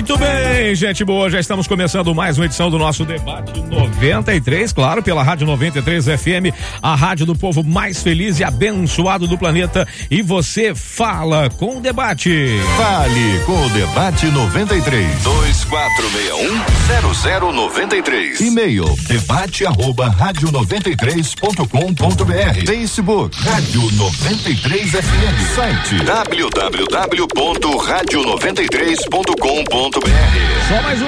Muito bem, gente boa, já estamos começando mais uma edição do nosso debate 93, claro, pela Rádio 93 FM, a rádio do povo mais feliz e abençoado do planeta. E você fala com o debate. Fale com o debate 93 2461 E-mail debate arroba rádio 93.com.br Facebook Rádio 93 FM Site www.radio93.com.br só mais um.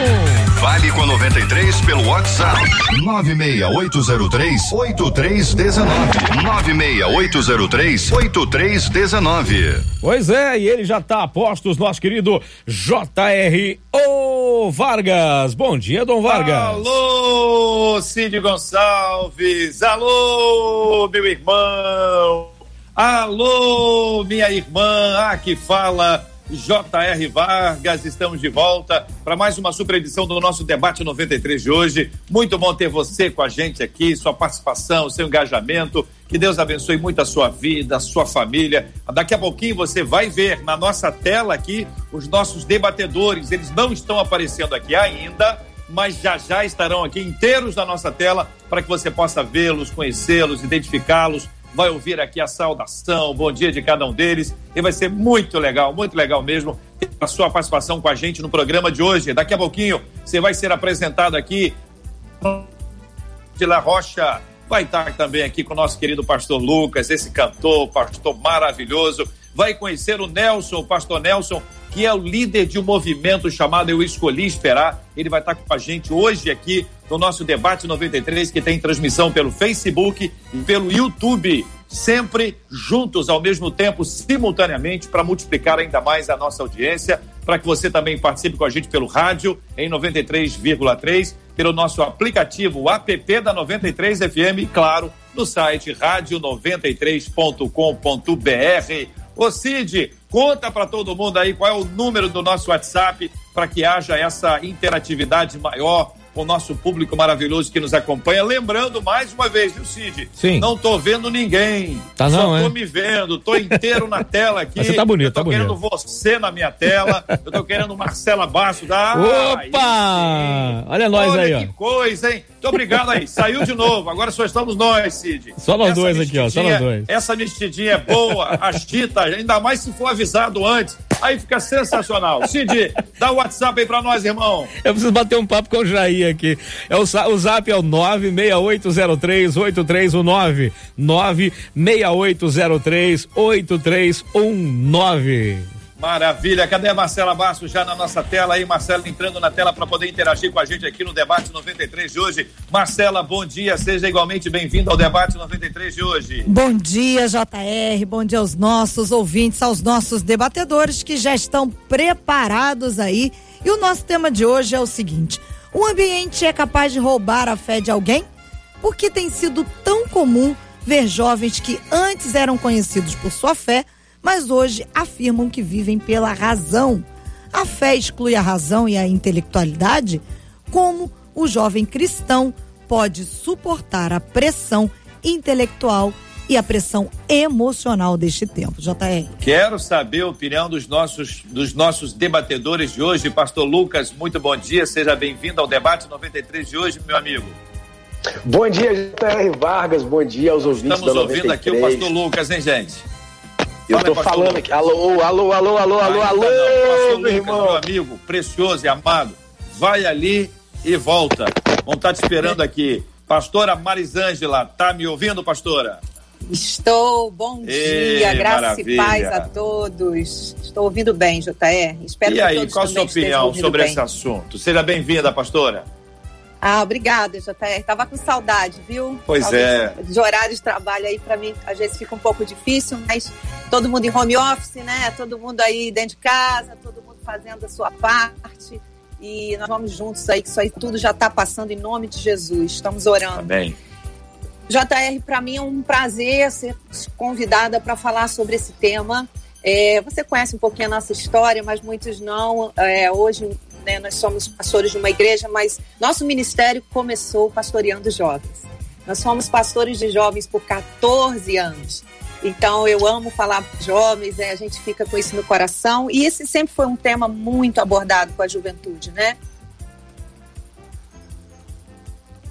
Fale com a 93 pelo WhatsApp. 96803 8319. 96803 8319. Pois é, e ele já está a postos, nosso querido J.R. O Vargas. Bom dia, Dom Vargas. Alô, Cid Gonçalves. Alô, meu irmão. Alô, minha irmã. Ah, que fala J.R. Vargas, estamos de volta para mais uma super edição do nosso debate 93 de hoje. Muito bom ter você com a gente aqui, sua participação, seu engajamento. Que Deus abençoe muito a sua vida, a sua família. Daqui a pouquinho você vai ver na nossa tela aqui os nossos debatedores. Eles não estão aparecendo aqui ainda, mas já já estarão aqui inteiros na nossa tela para que você possa vê-los, conhecê-los, identificá-los vai ouvir aqui a saudação, bom dia de cada um deles, e vai ser muito legal, muito legal mesmo a sua participação com a gente no programa de hoje. Daqui a pouquinho você vai ser apresentado aqui. De La Rocha, vai estar também aqui com o nosso querido pastor Lucas, esse cantor, pastor maravilhoso, vai conhecer o Nelson, o pastor Nelson, que é o líder de um movimento chamado Eu Escolhi Esperar. Ele vai estar com a gente hoje aqui no nosso Debate 93, que tem transmissão pelo Facebook e pelo YouTube. Sempre juntos, ao mesmo tempo, simultaneamente, para multiplicar ainda mais a nossa audiência, para que você também participe com a gente pelo rádio em 93,3, pelo nosso aplicativo, app da 93 FM, e claro, no site rádio93.com.br. Ô Cid, conta para todo mundo aí qual é o número do nosso WhatsApp para que haja essa interatividade maior com o nosso público maravilhoso que nos acompanha. Lembrando mais uma vez, viu, Cid? Sim. Não tô vendo ninguém. Tá não, Só tô é? me vendo, tô inteiro na tela aqui. Mas você tá bonito, eu tô tá querendo bonito. você na minha tela. Eu tô querendo Marcela Baixo da. Opa! Olha nós Olha aí, ó. que coisa, hein? Muito obrigado aí. Saiu de novo. Agora só estamos nós, Cid. Só nós Essa dois aqui, ó, só nós dois. Essa mexidinha é boa, agita, ainda mais se for avisado antes. Aí fica sensacional. Cid, dá o WhatsApp aí pra nós, irmão. Eu preciso bater um papo com o Jair aqui. É o, o zap é o 968038319. 968038319. Maravilha. Cadê a Marcela Bastos já na nossa tela aí? Marcela entrando na tela para poder interagir com a gente aqui no Debate 93 de hoje. Marcela, bom dia. Seja igualmente bem-vinda ao Debate 93 de hoje. Bom dia, JR. Bom dia aos nossos ouvintes, aos nossos debatedores que já estão preparados aí. E o nosso tema de hoje é o seguinte: o ambiente é capaz de roubar a fé de alguém? Por que tem sido tão comum ver jovens que antes eram conhecidos por sua fé, mas hoje afirmam que vivem pela razão? A fé exclui a razão e a intelectualidade? Como o jovem cristão pode suportar a pressão intelectual e a pressão emocional deste tempo, JR? Quero saber a opinião dos nossos, dos nossos debatedores de hoje. Pastor Lucas, muito bom dia. Seja bem-vindo ao Debate 93 de hoje, meu amigo. Bom dia, J.R. Vargas. Bom dia aos ouvintes Estamos da ouvindo 93. aqui o Pastor Lucas, hein, gente? Eu tô pastor falando aqui. Alô, alô, alô, alô, alô, alô. Pastor meu irmão. meu amigo, precioso e amado, vai ali e volta. Vamos estar te esperando aqui. Pastora Marisângela, tá me ouvindo, pastora? Estou, bom Ei, dia, graça maravilha. e paz a todos. Estou ouvindo bem, JR. Espero e que aí, todos qual a sua opinião sobre bem. esse assunto? Seja bem-vinda, pastora. Ah, obrigada, JR. Tava com saudade, viu? Pois Talvez é. De horário de trabalho aí, para mim, às vezes fica um pouco difícil, mas todo mundo em home office, né? Todo mundo aí dentro de casa, todo mundo fazendo a sua parte. E nós vamos juntos aí, que isso aí tudo já está passando em nome de Jesus. Estamos orando. Amém. JR, para mim é um prazer ser convidada para falar sobre esse tema. É, você conhece um pouquinho a nossa história, mas muitos não. É, hoje né, nós somos pastores de uma igreja, mas nosso ministério começou pastoreando jovens. Nós somos pastores de jovens por 14 anos. Então eu amo falar para jovens, é, a gente fica com isso no coração. E esse sempre foi um tema muito abordado com a juventude, né?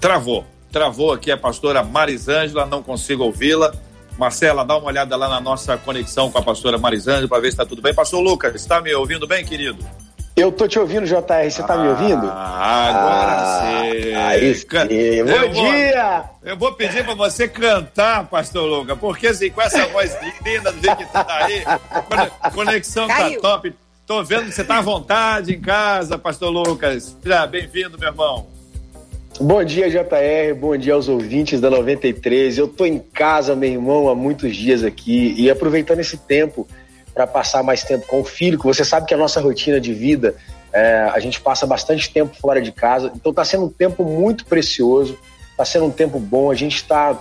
Travou. Travou aqui a pastora Marisângela, não consigo ouvi-la. Marcela, dá uma olhada lá na nossa conexão com a pastora Marisângela para ver se está tudo bem. Pastor Lucas, está me ouvindo bem, querido? Eu tô te ouvindo, JR. Você está me ouvindo? Ah, agora ah, sim. Aí sim. Bom dia! eu vou pedir para você cantar, pastor Lucas, porque assim, com essa voz linda do jeito que tá aí, a conexão tá Caiu. tá top. Tô vendo que você tá à vontade em casa, pastor Lucas. Seja bem-vindo, meu irmão. Bom dia, JR. Bom dia aos ouvintes da 93. Eu tô em casa, meu irmão, há muitos dias aqui e aproveitando esse tempo para passar mais tempo com o filho, que você sabe que a nossa rotina de vida, é, a gente passa bastante tempo fora de casa, então está sendo um tempo muito precioso, está sendo um tempo bom, a gente está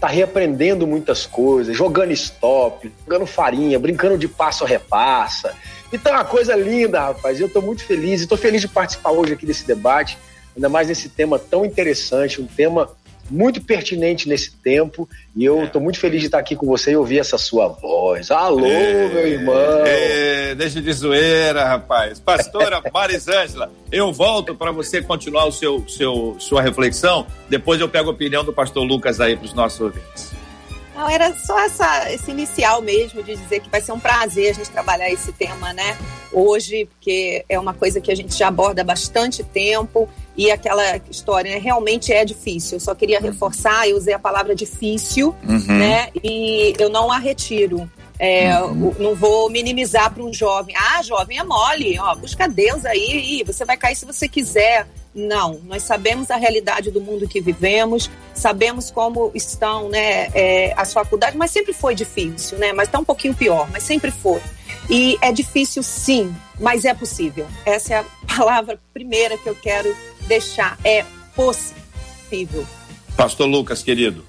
tá reaprendendo muitas coisas, jogando stop, jogando farinha, brincando de passo a repassa. Então é uma coisa linda, rapaz. Eu estou muito feliz estou feliz de participar hoje aqui desse debate, ainda mais nesse tema tão interessante, um tema muito pertinente nesse tempo. E eu estou é. muito feliz de estar aqui com você e ouvir essa sua voz. Alô, é, meu irmão! É, deixa de zoeira, rapaz. Pastora Marisângela, eu volto para você continuar o seu, seu, sua reflexão. Depois eu pego a opinião do pastor Lucas aí para os nossos ouvintes. Não, era só essa, esse inicial mesmo de dizer que vai ser um prazer a gente trabalhar esse tema, né? Hoje, porque é uma coisa que a gente já aborda há bastante tempo e aquela história, né? Realmente é difícil. Eu só queria uhum. reforçar, eu usei a palavra difícil, uhum. né? E eu não a retiro. É, uhum. Não vou minimizar para um jovem. Ah, jovem é mole, ó, busca Deus aí, você vai cair se você quiser. Não, nós sabemos a realidade do mundo que vivemos, sabemos como estão né, é, as faculdades, mas sempre foi difícil, né? Mas está um pouquinho pior, mas sempre foi. E é difícil sim, mas é possível. Essa é a palavra primeira que eu quero deixar. É possível. Pastor Lucas, querido.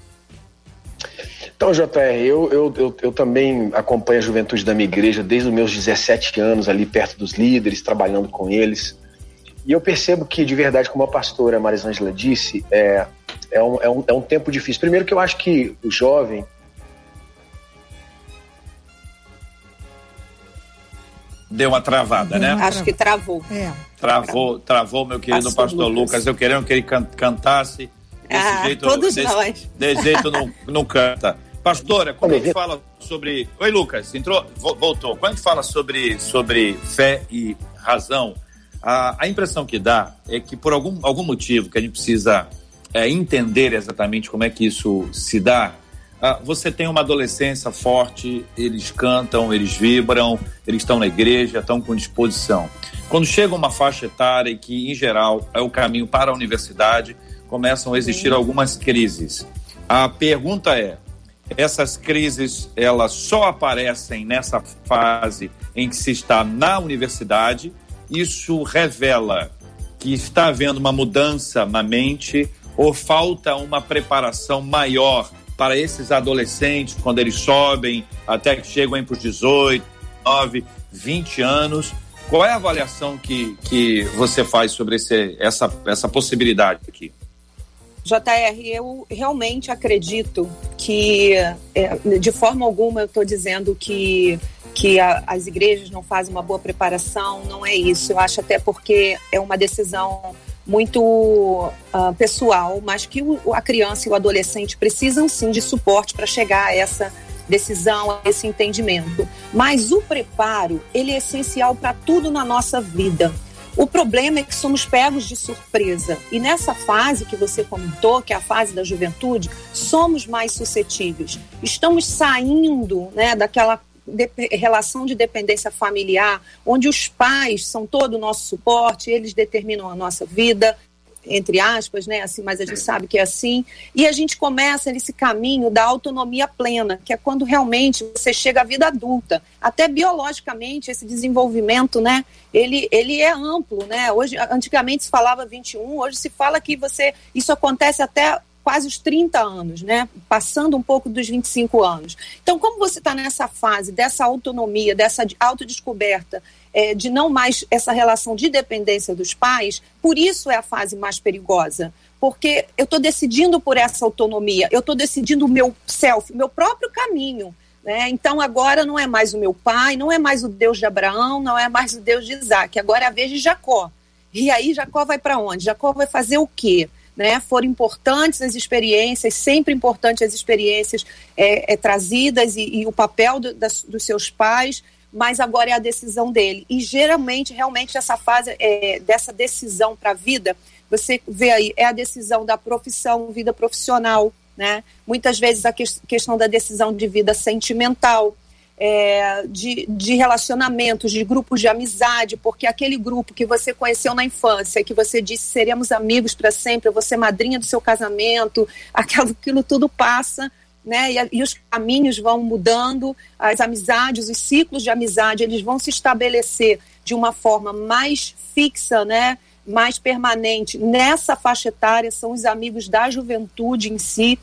Então, JR, eu, eu, eu, eu, também acompanho a juventude da minha igreja desde os meus 17 anos, ali perto dos líderes, trabalhando com eles. E eu percebo que, de verdade, como a pastora Marisângela disse, é, é, um, é, um, é um tempo difícil. Primeiro que eu acho que o jovem... Deu uma travada, né? Acho que travou. É. Travou, travou, meu querido pastor, pastor Lucas. Lucas. Eu querendo que ele cantasse. Desse ah, jeito, todos desse, nós. Desse jeito não, não canta. Pastora, quando a gente fala sobre. Oi, Lucas, entrou? Voltou. Quando a gente fala sobre, sobre fé e razão, a, a impressão que dá é que por algum, algum motivo que a gente precisa é, entender exatamente como é que isso se dá, você tem uma adolescência forte, eles cantam, eles vibram, eles estão na igreja, estão com disposição. Quando chega uma faixa etária que, em geral, é o caminho para a universidade, começam a existir algumas crises. A pergunta é: essas crises elas só aparecem nessa fase em que se está na universidade isso revela que está havendo uma mudança na mente ou falta uma preparação maior para esses adolescentes quando eles sobem até que chegam para os 18, 9, 20 anos. Qual é a avaliação que, que você faz sobre esse, essa, essa possibilidade aqui? JR, eu realmente acredito que, é, de forma alguma, eu estou dizendo que que a, as igrejas não fazem uma boa preparação, não é isso. Eu acho até porque é uma decisão muito uh, pessoal, mas que o, a criança e o adolescente precisam sim de suporte para chegar a essa decisão, a esse entendimento. Mas o preparo, ele é essencial para tudo na nossa vida. O problema é que somos pegos de surpresa. E nessa fase que você comentou, que é a fase da juventude, somos mais suscetíveis. Estamos saindo né, daquela de, relação de dependência familiar, onde os pais são todo o nosso suporte, eles determinam a nossa vida, entre aspas, né? Assim, mas a gente sabe que é assim. E a gente começa nesse caminho da autonomia plena, que é quando realmente você chega à vida adulta. Até biologicamente esse desenvolvimento, né? Ele, ele é amplo, né? Hoje, antigamente se falava 21, hoje se fala que você isso acontece até quase os 30 anos, né? Passando um pouco dos 25 anos. Então, como você está nessa fase dessa autonomia, dessa autodescoberta, é, de não mais essa relação de dependência dos pais, por isso é a fase mais perigosa. Porque eu estou decidindo por essa autonomia, eu estou decidindo o meu self, o meu próprio caminho. Né? Então agora não é mais o meu pai, não é mais o Deus de Abraão, não é mais o Deus de Isaac, agora é a vez de Jacó. E aí Jacó vai para onde? Jacó vai fazer o quê? Né? Foram importantes as experiências, sempre importantes as experiências é, é, trazidas e, e, o papel do, das, dos seus pais, mas agora é a decisão dele. E geralmente, realmente, essa fase é, dessa decisão para a vida, você vê aí, é a decisão da profissão, vida profissional, né? Muitas vezes a que, questão da decisão de vida sentimental, é, de, de relacionamentos, de grupos de amizade, porque aquele grupo que você conheceu na infância, que você disse seremos amigos para sempre, você madrinha do seu casamento, aquilo, aquilo tudo passa, né? E, e, os caminhos vão mudando, as amizades, os ciclos de amizade, eles vão se estabelecer de uma forma mais fixa, né? Mais permanente nessa faixa etária, são os amigos da juventude em si.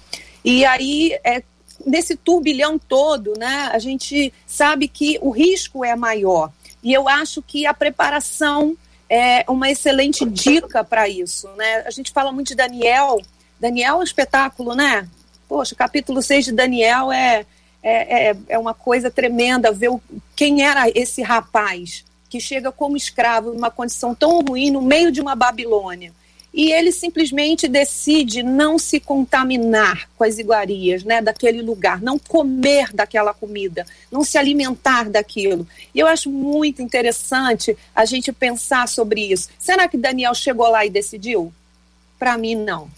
E aí é nesse turbilhão todo, né, a gente sabe que o risco é maior. E eu acho que a preparação é uma excelente dica para isso. Né? A gente fala muito de Daniel. Daniel é um espetáculo, né? Poxa, capítulo 6 de Daniel é, é, é, é uma coisa tremenda ver o, quem era esse rapaz que chega como escravo numa condição tão ruim no meio de uma Babilônia e ele simplesmente decide não se contaminar com as iguarias né, daquele lugar, não comer daquela comida, não se alimentar daquilo. E eu acho muito interessante a gente pensar sobre isso. Será que Daniel chegou lá e decidiu? Para mim, não.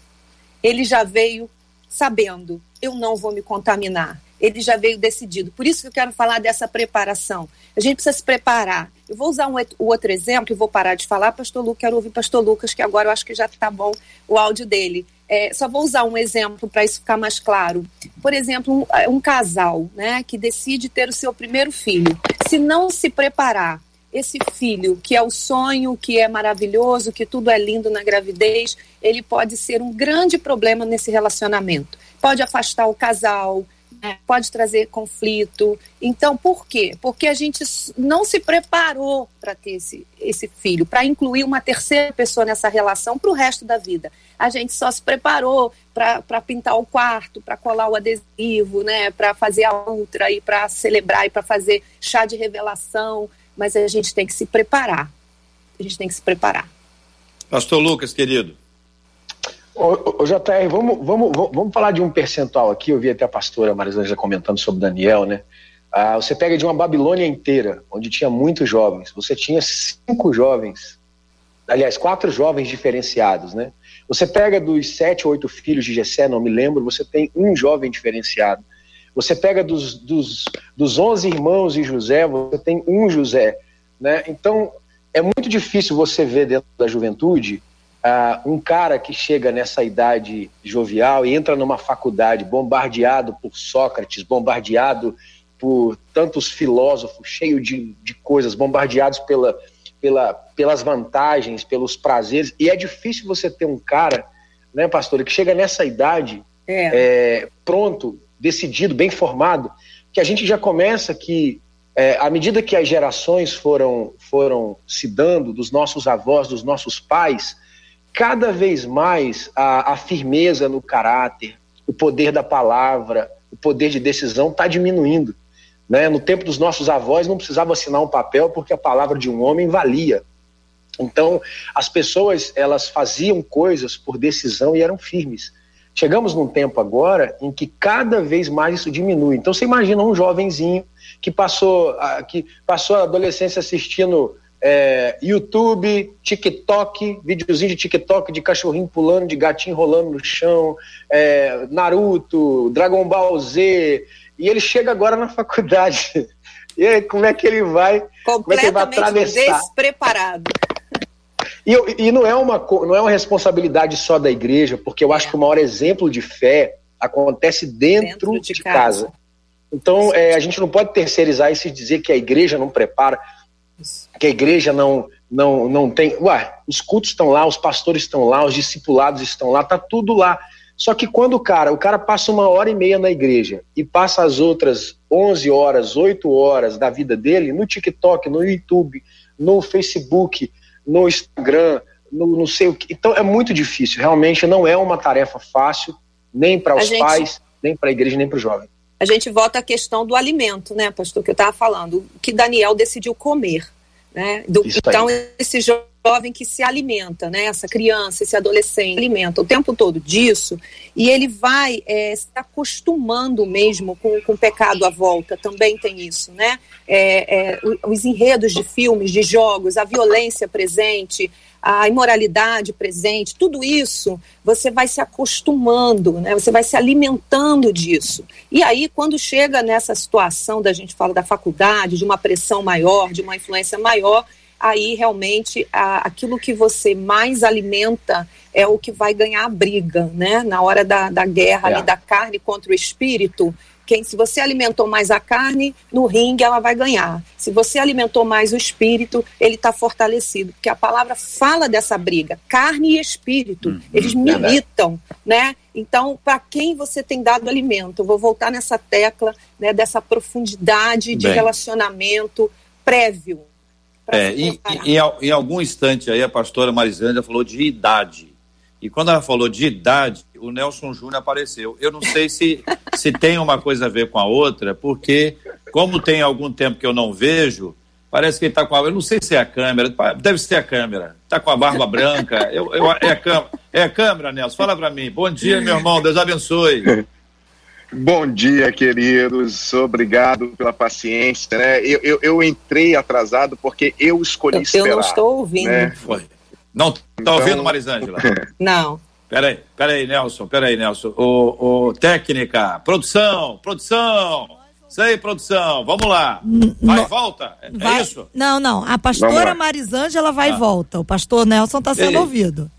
Ele já veio sabendo, eu não vou me contaminar ele já veio decidido. Por isso que eu quero falar dessa preparação. A gente precisa se preparar. Eu vou usar um outro exemplo e vou parar de falar, pastor Lucas, quero ouvir pastor Lucas, que agora eu acho que já está bom o áudio dele. É, só vou usar um exemplo para isso ficar mais claro. Por exemplo, um, um casal né, que decide ter o seu primeiro filho. Se não se preparar, esse filho, que é o sonho, que é maravilhoso, que tudo é lindo na gravidez, ele pode ser um grande problema nesse relacionamento. Pode afastar o casal, é, pode trazer conflito. Então, por quê? Porque a gente não se preparou para ter esse, esse filho, para incluir uma terceira pessoa nessa relação para o resto da vida. A gente só se preparou para pintar o quarto, para colar o adesivo, né, para fazer a ultra e para celebrar e para fazer chá de revelação. Mas a gente tem que se preparar. A gente tem que se preparar. Pastor Lucas, querido. Ô, JR, vamos, vamos, vamos falar de um percentual aqui. Eu vi até a pastora Marisângela comentando sobre Daniel, né? Ah, você pega de uma Babilônia inteira, onde tinha muitos jovens, você tinha cinco jovens, aliás, quatro jovens diferenciados, né? Você pega dos sete, oito filhos de Jessé, não me lembro, você tem um jovem diferenciado. Você pega dos, dos, dos onze irmãos de José, você tem um José, né? Então, é muito difícil você ver dentro da juventude uh, um cara que chega nessa idade jovial e entra numa faculdade bombardeado por Sócrates, bombardeado por tantos filósofos, cheio de, de coisas, bombardeados pela, pela, pelas vantagens, pelos prazeres. E é difícil você ter um cara, né, pastor, que chega nessa idade é. É, pronto, decidido, bem formado, que a gente já começa que é, à medida que as gerações foram, foram se dando, dos nossos avós, dos nossos pais, cada vez mais a, a firmeza no caráter, o poder da palavra, o poder de decisão está diminuindo. Né? No tempo dos nossos avós não precisava assinar um papel porque a palavra de um homem valia. Então, as pessoas elas faziam coisas por decisão e eram firmes. Chegamos num tempo agora em que cada vez mais isso diminui. Então, você imagina um jovenzinho que passou, que passou a adolescência assistindo é, YouTube, TikTok, videozinho de TikTok de cachorrinho pulando, de gatinho rolando no chão, é, Naruto, Dragon Ball Z, e ele chega agora na faculdade. E aí, como é que ele vai? Como é que ele vai atravessar? despreparado. E, e, não, é uma, não é uma responsabilidade só da igreja, porque eu acho que o maior exemplo de fé acontece dentro, dentro de, de, casa. casa. Então, é, a gente não pode terceirizar isso e dizer que a igreja não prepara que a igreja não não não tem. Ué, os cultos estão lá, os pastores estão lá, os discipulados estão lá, tá tudo lá. Só que quando o cara, o cara passa uma hora e meia na igreja e passa as outras 11 horas, 8 horas da vida dele no TikTok, no YouTube, no Facebook, no Instagram, no não sei o que. Então é muito difícil. Realmente não é uma tarefa fácil, nem para os gente... pais, nem para a igreja, nem para o jovem. A gente volta à questão do alimento, né, pastor, que eu estava falando, que Daniel decidiu comer. Né? Do, então, esse jovem que se alimenta, né? Essa criança, esse adolescente alimenta o tempo todo disso e ele vai é, se acostumando mesmo com, com o pecado à volta. Também tem isso, né? É, é, os enredos de filmes, de jogos, a violência presente, a imoralidade presente, tudo isso você vai se acostumando, né? Você vai se alimentando disso. E aí, quando chega nessa situação da gente fala da faculdade, de uma pressão maior, de uma influência maior, aí realmente a, aquilo que você mais alimenta é o que vai ganhar a briga, né? Na hora da, da guerra é. ali da carne contra o espírito, quem se você alimentou mais a carne, no ringue ela vai ganhar. Se você alimentou mais o espírito, ele está fortalecido, porque a palavra fala dessa briga, carne e espírito, hum, eles hum, militam, né? Então, para quem você tem dado alimento? Eu vou voltar nessa tecla, né, dessa profundidade de Bem. relacionamento prévio, é, em, em, em, algum instante aí a pastora Marisângela falou de idade. E quando ela falou de idade, o Nelson Júnior apareceu. Eu não sei se, se tem uma coisa a ver com a outra, porque como tem algum tempo que eu não vejo, parece que ele está com a. Eu não sei se é a câmera, deve ser a câmera. Está com a barba branca. Eu, eu, é, a câmera, é a câmera, Nelson. Fala para mim. Bom dia, meu irmão. Deus abençoe. Bom dia, queridos. Obrigado pela paciência. Né? Eu, eu, eu entrei atrasado porque eu escolhi eu, esperar. Eu não estou ouvindo. Né? Foi. Não está então... ouvindo, Marisângela? Não. Peraí, peraí, Nelson, peraí, Nelson. O, o, técnica, produção, produção. Isso aí, produção, vamos lá. Vai e volta, é, é vai... é isso? Não, não, a pastora Marisângela vai e ah. volta. O pastor Nelson está sendo ouvido.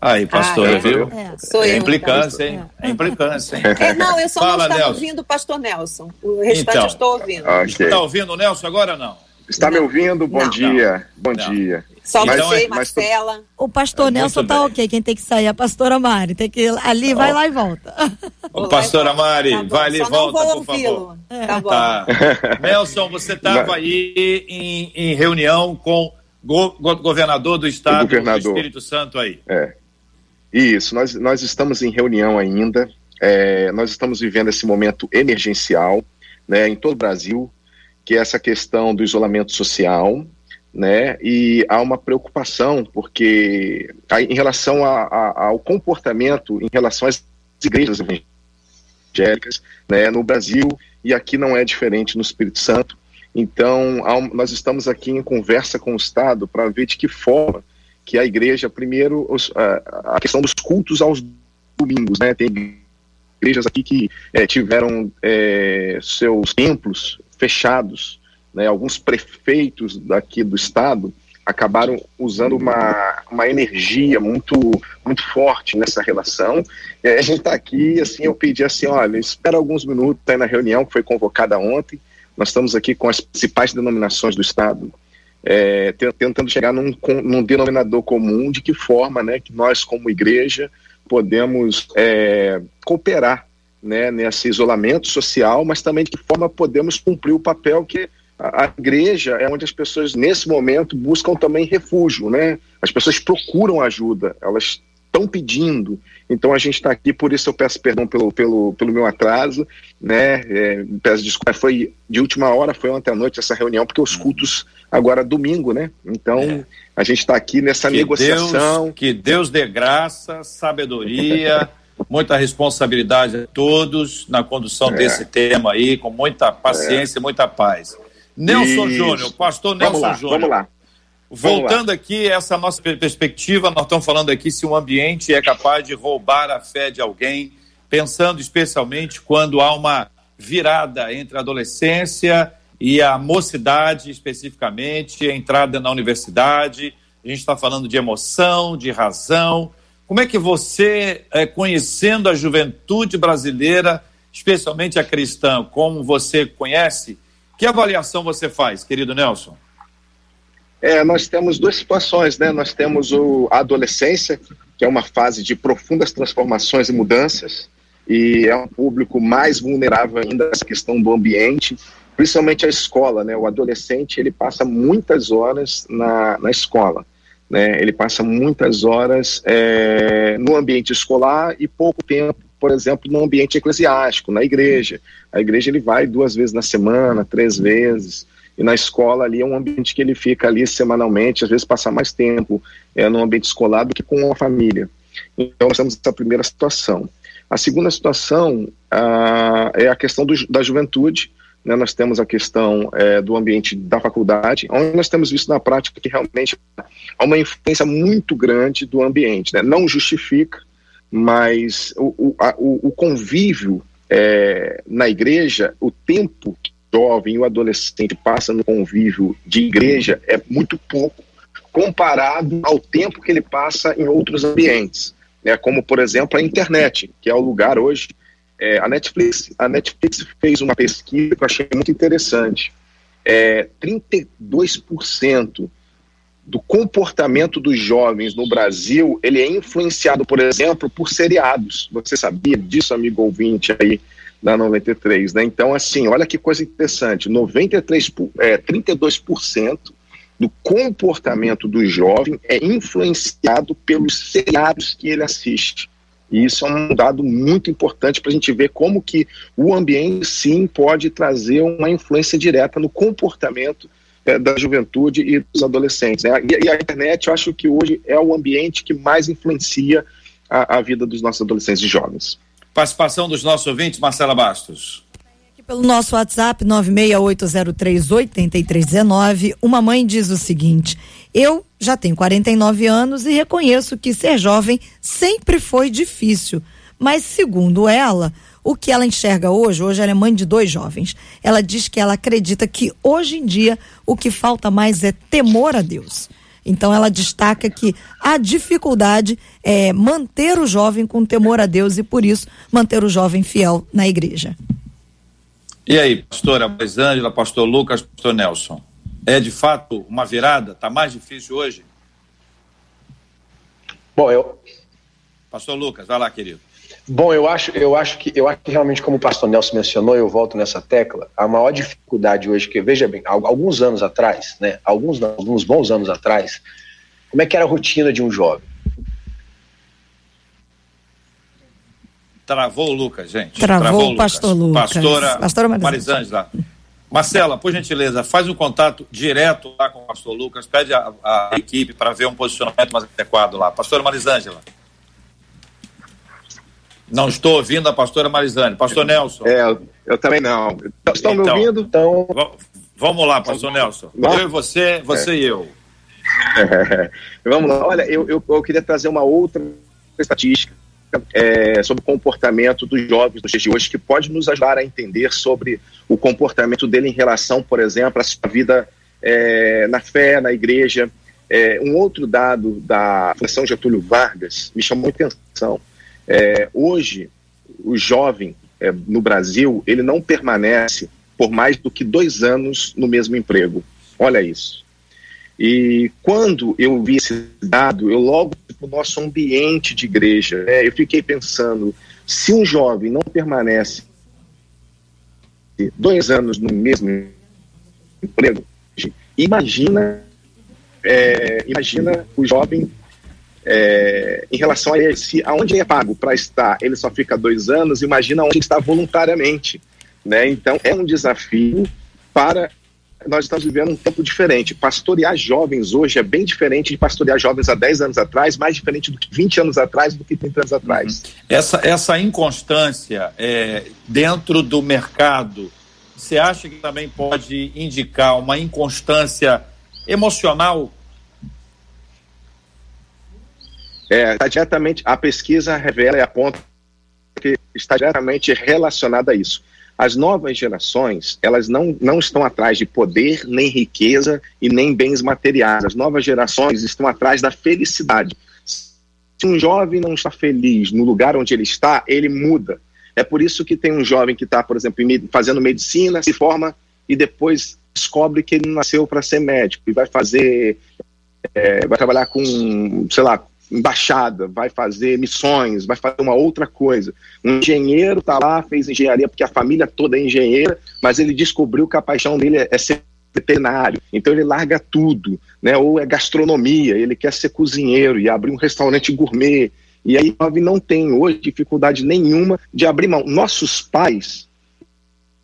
Aí, pastora, ah, viu? É, sou é eu, implicância, então. hein? É implicância, hein? É, não, eu só Fala, não estava Nelson. ouvindo o pastor Nelson. O restante então, eu estou ouvindo. Okay. Está ouvindo o Nelson agora ou não? Está não. me ouvindo? Bom não, dia. Bom não. dia. Só mas, você, é, Marcela. O pastor é, Nelson tá bem. ok. Quem tem que sair é a pastora Mari. Tem que ir ali, vai lá e volta. Ô, pastora Mari, tá vai ali e volta, por favor. É. Tá bom. Tá. Nelson, você estava aí em, em, reunião com o go governador do estado governador. do Espírito Santo aí. É. Isso, nós, nós estamos em reunião ainda. É, nós estamos vivendo esse momento emergencial né, em todo o Brasil, que é essa questão do isolamento social, né? E há uma preocupação, porque em relação a, a, ao comportamento, em relação às igrejas evangélicas, né, no Brasil, e aqui não é diferente no Espírito Santo. Então, nós estamos aqui em conversa com o Estado para ver de que forma que a igreja, primeiro, os, a, a, questão dos cultos aos domingos, né? Tem igrejas aqui que é, tiveram é, seus templos fechados né, alguns prefeitos daqui do estado acabaram usando uma, uma energia muito muito forte nessa relação. E a gente está aqui, assim, eu pedi assim, olha, espera alguns minutos aí na reunião que foi convocada ontem. Nós estamos aqui com as principais denominações do estado, é, tentando chegar num, num, denominador comum de que forma, né, que nós como igreja podemos é, cooperar, né, nesse isolamento social, mas também de que forma podemos cumprir o papel que a, igreja é onde as pessoas, nesse momento, buscam também refúgio, né? As pessoas procuram ajuda, elas estão pedindo. Então a gente está aqui, por isso eu peço perdão pelo, pelo, pelo meu atraso, né? É, peço desculpa, foi de última hora, foi ontem à noite essa reunião, porque os cultos agora domingo, né? Então é. a gente está aqui nessa que negociação. Deus, que Deus dê graça, sabedoria. muita responsabilidade a todos na condução é. desse tema aí, com muita paciência, e muita paz. Nelson Júnior, pastor Nelson Júnior. Vamos lá. Voltando aqui, essa nossa perspectiva, nós estamos falando aqui se um ambiente é capaz de roubar a fé de alguém, pensando especialmente quando há uma virada entre a adolescência e a mocidade, especificamente, a entrada na universidade. A gente está falando de emoção, de razão. Como é que você, é, conhecendo a juventude brasileira, especialmente a cristã, como você conhece, que avaliação você faz, querido Nelson? É, nós temos duas situações, né? Nós temos o, a adolescência, que é uma fase de profundas transformações e mudanças, e é um público mais vulnerável ainda essa questão do ambiente, principalmente a escola, né? O adolescente, ele passa muitas horas na, na escola, né? Ele passa muitas horas é, no ambiente escolar e pouco tempo, por exemplo, no ambiente eclesiástico, na igreja. A igreja ele vai duas vezes na semana, três vezes, e na escola ali é um ambiente que ele fica ali semanalmente, às vezes passa mais tempo é, no ambiente escolar do que com a família. Então nós temos essa primeira situação. A segunda situação ah, é a questão do, da juventude, né, nós temos a questão é, do ambiente da faculdade, onde nós temos visto na prática que realmente há uma influência muito grande do ambiente. Né? Não justifica, mas o, o, a, o convívio é, na igreja, o tempo que jovem e o adolescente passa no convívio de igreja é muito pouco comparado ao tempo que ele passa em outros ambientes, né, como por exemplo a internet, que é o lugar hoje. É, a Netflix, a Netflix fez uma pesquisa que eu achei muito interessante. É, 32% do comportamento dos jovens no Brasil ele é influenciado, por exemplo, por seriados. Você sabia disso, amigo ouvinte aí? da 93, né? Então, assim, olha que coisa interessante, 93, é, 32% do comportamento do jovem é influenciado pelos seriados que ele assiste. E isso é um dado muito importante para a gente ver como que o ambiente, sim, pode trazer uma influência direta no comportamento é, da juventude e dos adolescentes. Né? E, e, a internet, eu acho que hoje é o ambiente que mais influencia a, a vida dos nossos adolescentes e jovens. Participação dos nossos ouvintes, Marcela Bastos. Aqui pelo nosso WhatsApp, 968038319, uma mãe diz o seguinte: Eu já tenho 49 anos e reconheço que ser jovem sempre foi difícil. Mas, segundo ela, o que ela enxerga hoje, hoje ela é mãe de dois jovens. Ela diz que ela acredita que hoje em dia o que falta mais é temor a Deus. Então ela destaca que a dificuldade é manter o jovem com temor a Deus e por isso manter o jovem fiel na igreja. E aí, pastora Marisângela, pastor Lucas, pastor Nelson, é de fato uma virada? Está mais difícil hoje? Bom, eu. Pastor Lucas, vai lá, querido. Bom, eu acho, eu acho que eu acho que realmente, como o pastor Nelson mencionou, eu volto nessa tecla, a maior dificuldade hoje, que veja bem, alguns anos atrás, né? Alguns, alguns bons anos atrás, como é que era a rotina de um jovem? Travou o Lucas, gente. Travou, Travou o pastor Lucas. Pastora, Pastora Marisângela. Marcela, por gentileza, faz um contato direto lá com o pastor Lucas, pede a, a equipe para ver um posicionamento mais adequado lá. Pastora Marisângela. Não estou ouvindo a pastora Marizane. Pastor Nelson. É, eu também não. Estão então, me ouvindo? Então... Vamos lá, pastor Nelson. Eu e você, você é. e eu. É. Vamos lá. Olha, eu, eu, eu, queria trazer uma outra estatística é, sobre o comportamento dos jovens dos dias de hoje, que pode nos ajudar a entender sobre o comportamento dele em relação, por exemplo, à sua vida é, na fé, na igreja. É, um outro dado da Fundação Getúlio Vargas me chamou a atenção. É, hoje, o jovem é, no Brasil, ele não permanece por mais do que dois anos no mesmo emprego. Olha isso. E quando eu vi esse dado, eu logo para o nosso ambiente de igreja, né, eu fiquei pensando, se um jovem não permanece dois anos no mesmo emprego, imagina, é, imagina o jovem é, em relação a esse, aonde ele é pago para estar, ele só fica dois anos, imagina onde está voluntariamente. Né? Então, é um desafio para. Nós estamos vivendo um tempo diferente. Pastorear jovens hoje é bem diferente de pastorear jovens há 10 anos atrás, mais diferente do que 20 anos atrás, do que 30 anos atrás. Uhum. Essa, essa inconstância é, dentro do mercado, você acha que também pode indicar uma inconstância emocional É, está diretamente, a pesquisa revela e aponta que está diretamente relacionada a isso. As novas gerações, elas não, não estão atrás de poder, nem riqueza e nem bens materiais. As novas gerações estão atrás da felicidade. Se um jovem não está feliz no lugar onde ele está, ele muda. É por isso que tem um jovem que está, por exemplo, fazendo medicina, se forma e depois descobre que ele nasceu para ser médico e vai fazer, é, vai trabalhar com, sei lá, embaixada, vai fazer missões, vai fazer uma outra coisa. Um engenheiro está lá, fez engenharia porque a família toda é engenheira, mas ele descobriu que a paixão dele é, é ser veterinário. Então ele larga tudo, né? Ou é gastronomia, ele quer ser cozinheiro e abrir um restaurante gourmet. E aí jovem não tem hoje dificuldade nenhuma de abrir mão. Nossos pais,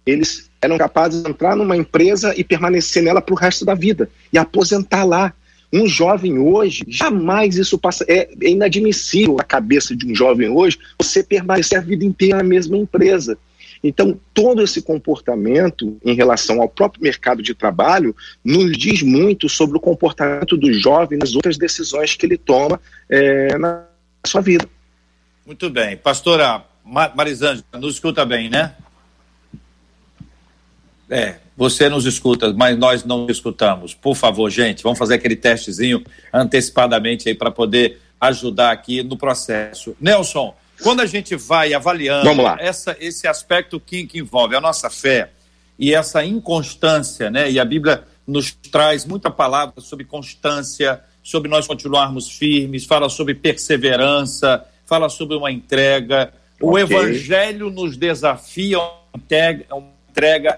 eles eram capazes de entrar numa empresa e permanecer nela para o resto da vida e aposentar lá. Um jovem hoje, jamais isso passa. É, é inadmissível a cabeça de um jovem hoje você permanecer a vida inteira na mesma empresa. Então, todo esse comportamento em relação ao próprio mercado de trabalho nos diz muito sobre o comportamento do jovem nas outras decisões que ele toma é, na sua vida. Muito bem. Pastora Marisângela, nos escuta bem, né? É, você nos escuta, mas nós não escutamos. Por favor, gente, vamos fazer aquele testezinho antecipadamente aí para poder ajudar aqui no processo. Nelson, quando a gente vai avaliando essa, esse aspecto que, que envolve a nossa fé e essa inconstância, né? E a Bíblia nos traz muita palavra sobre constância, sobre nós continuarmos firmes, fala sobre perseverança, fala sobre uma entrega. O okay. Evangelho nos desafia a entrega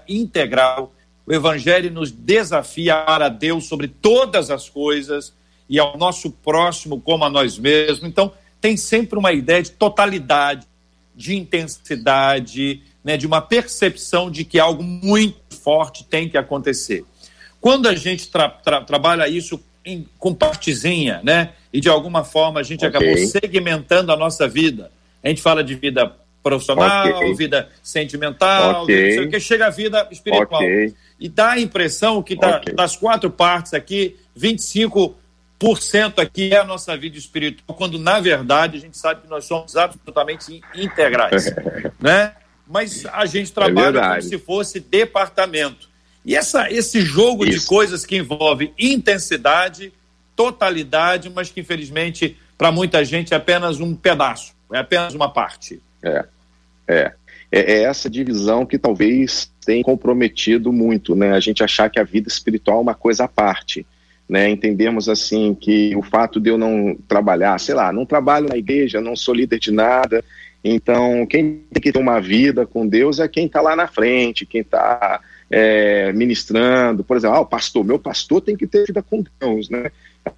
integral. O Evangelho nos desafia a amar a Deus sobre todas as coisas e ao nosso próximo como a nós mesmos. Então, tem sempre uma ideia de totalidade, de intensidade, né, de uma percepção de que algo muito forte tem que acontecer. Quando a gente tra tra trabalha isso em, com partezinha, né, e de alguma forma a gente okay. acabou segmentando a nossa vida, a gente fala de vida profissional, okay. vida sentimental, okay. vida, que chega a vida espiritual. Okay. E dá a impressão que tá, das quatro partes aqui, 25% aqui é a nossa vida espiritual, quando na verdade a gente sabe que nós somos absolutamente integrais. né? Mas a gente trabalha é como se fosse departamento. E essa, esse jogo Isso. de coisas que envolve intensidade, totalidade, mas que infelizmente para muita gente é apenas um pedaço, é apenas uma parte. É. É. é. É essa divisão que talvez tenha comprometido muito, né? A gente achar que a vida espiritual é uma coisa à parte. Né, entendemos assim que o fato de eu não trabalhar, sei lá, não trabalho na igreja, não sou líder de nada, então quem tem que ter uma vida com Deus é quem está lá na frente, quem está é, ministrando, por exemplo, ah, o pastor, meu pastor tem que ter vida com Deus, né?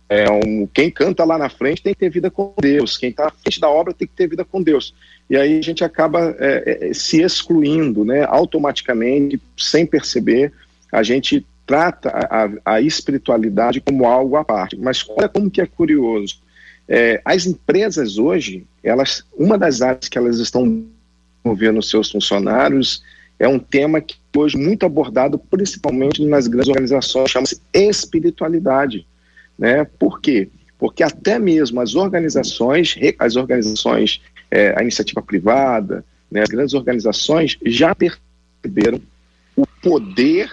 É, um, quem canta lá na frente tem que ter vida com Deus, quem está à frente da obra tem que ter vida com Deus. E aí a gente acaba é, é, se excluindo, né, automaticamente, sem perceber, a gente trata a, a, espiritualidade como algo à parte. Mas olha como que é curioso. É, as empresas hoje, elas, uma das áreas que elas estão movendo seus funcionários é um tema que hoje muito abordado, principalmente nas grandes organizações, chama-se espiritualidade. Né? Por quê? Porque até mesmo as organizações, as organizações, é, a iniciativa privada, né, as grandes organizações já perceberam o poder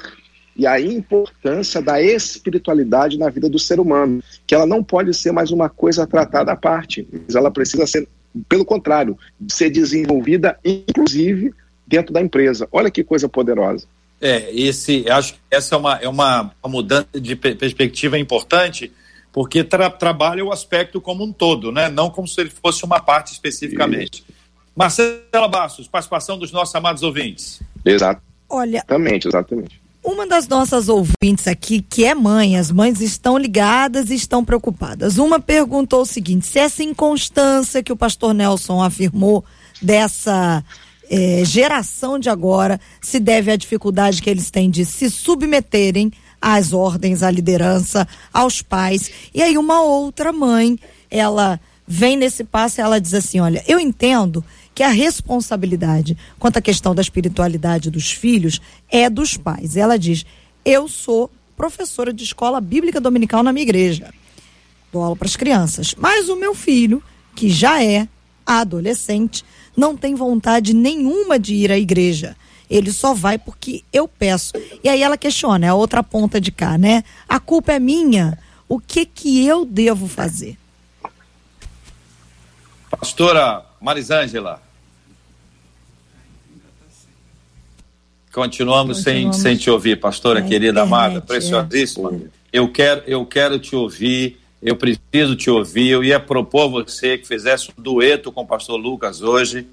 e a importância da espiritualidade na vida do ser humano, que ela não pode ser mais uma coisa tratada à parte, mas ela precisa ser, pelo contrário, ser desenvolvida, inclusive dentro da empresa. Olha que coisa poderosa. É, esse, acho que essa é uma, é uma, uma mudança de perspectiva importante, porque tra trabalha o aspecto como um todo, né? não como se ele fosse uma parte especificamente. Isso. Marcela Bastos, participação dos nossos amados ouvintes. Exato. Olha, exatamente, exatamente. Uma das nossas ouvintes aqui, que é mãe, as mães estão ligadas e estão preocupadas. Uma perguntou o seguinte: se essa inconstância que o pastor Nelson afirmou dessa é, geração de agora se deve à dificuldade que eles têm de se submeterem às ordens, à liderança, aos pais. E aí uma outra mãe, ela vem nesse passo e ela diz assim: olha, eu entendo que a responsabilidade quanto à questão da espiritualidade dos filhos é dos pais. Ela diz: eu sou professora de escola bíblica dominical na minha igreja, dou aula para as crianças, mas o meu filho, que já é adolescente, não tem vontade nenhuma de ir à igreja. Ele só vai porque eu peço. E aí ela questiona, é a outra ponta de cá, né? A culpa é minha. O que que eu devo fazer? Pastora Marisângela. Continuamos, Continuamos sem, sem te ouvir, pastora querida internet, amada, preciosíssima. É. Eu, quero, eu quero te ouvir eu preciso te ouvir. Eu ia propor você que fizesse um dueto com o pastor Lucas hoje.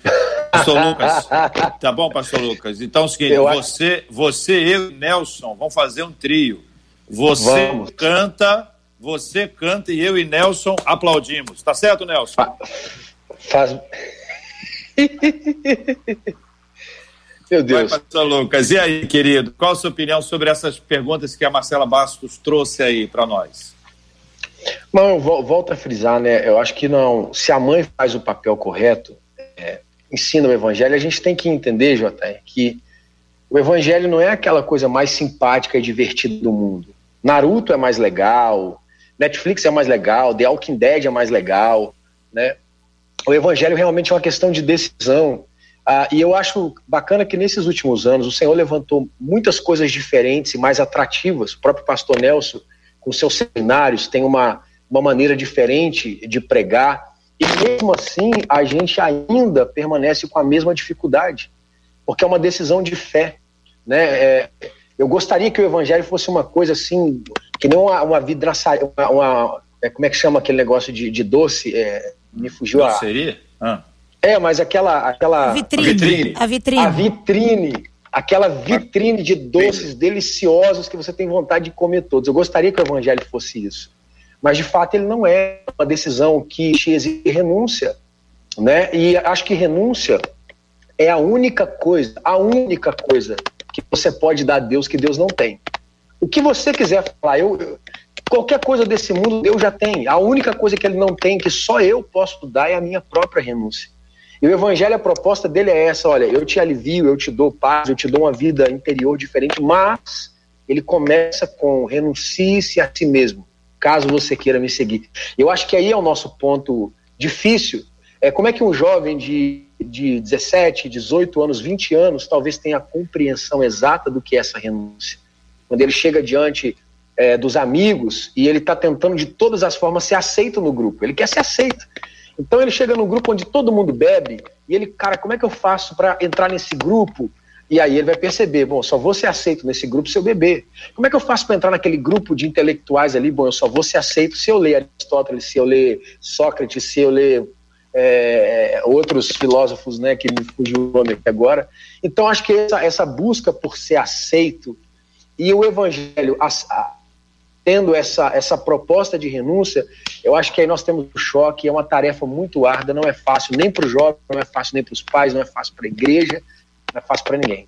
Pastor Lucas, tá bom, pastor Lucas? Então é o seguinte, eu você, acho... você, eu e Nelson vamos fazer um trio. Você vamos. canta, você canta e eu e Nelson aplaudimos. Tá certo, Nelson? Fa faz. Meu Deus. Vai, pastor Lucas. E aí, querido, qual a sua opinião sobre essas perguntas que a Marcela Bastos trouxe aí para nós? Não, eu volto a frisar, né? Eu acho que não. Se a mãe faz o papel correto, é, ensina o evangelho, a gente tem que entender, Jota, que o evangelho não é aquela coisa mais simpática e divertida do mundo. Naruto é mais legal, Netflix é mais legal, The Walking Dead é mais legal, né? O evangelho realmente é uma questão de decisão. Ah, e eu acho bacana que nesses últimos anos o Senhor levantou muitas coisas diferentes e mais atrativas. O próprio pastor Nelson, com seus seminários, tem uma, uma maneira diferente de pregar. E mesmo assim, a gente ainda permanece com a mesma dificuldade, porque é uma decisão de fé. Né? É, eu gostaria que o evangelho fosse uma coisa assim, que nem uma, uma vidraçaria, uma, uma é, como é que chama aquele negócio de, de doce? É, me fugiu Doceria? a. Ah. É, mas aquela. aquela vitrine. A vitrine. A vitrine. A vitrine. Aquela vitrine de doces deliciosos que você tem vontade de comer todos. Eu gostaria que o evangelho fosse isso. Mas, de fato, ele não é uma decisão que exige renúncia. Né? E acho que renúncia é a única coisa, a única coisa que você pode dar a Deus que Deus não tem. O que você quiser falar, eu, eu qualquer coisa desse mundo Deus já tem. A única coisa que ele não tem, que só eu posso dar, é a minha própria renúncia. E o evangelho, a proposta dele é essa: olha, eu te alivio, eu te dou paz, eu te dou uma vida interior diferente, mas ele começa com renuncie-se a si mesmo, caso você queira me seguir. Eu acho que aí é o nosso ponto difícil. É como é que um jovem de, de 17, 18 anos, 20 anos, talvez tenha a compreensão exata do que é essa renúncia. Quando ele chega diante é, dos amigos e ele está tentando de todas as formas ser aceito no grupo. Ele quer ser aceito. Então ele chega num grupo onde todo mundo bebe e ele, cara, como é que eu faço para entrar nesse grupo? E aí ele vai perceber, bom, só vou ser aceito nesse grupo se eu beber. Como é que eu faço para entrar naquele grupo de intelectuais ali? Bom, eu só vou ser aceito se eu ler Aristóteles, se eu ler Sócrates, se eu ler é, outros filósofos, né, que me fugiu o nome aqui agora. Então acho que essa, essa busca por ser aceito e o evangelho a, a, tendo essa, essa proposta de renúncia, eu acho que aí nós temos um choque, é uma tarefa muito árdua, não é fácil nem para o jovem, não é fácil nem para os pais, não é fácil para a igreja, não é fácil para ninguém.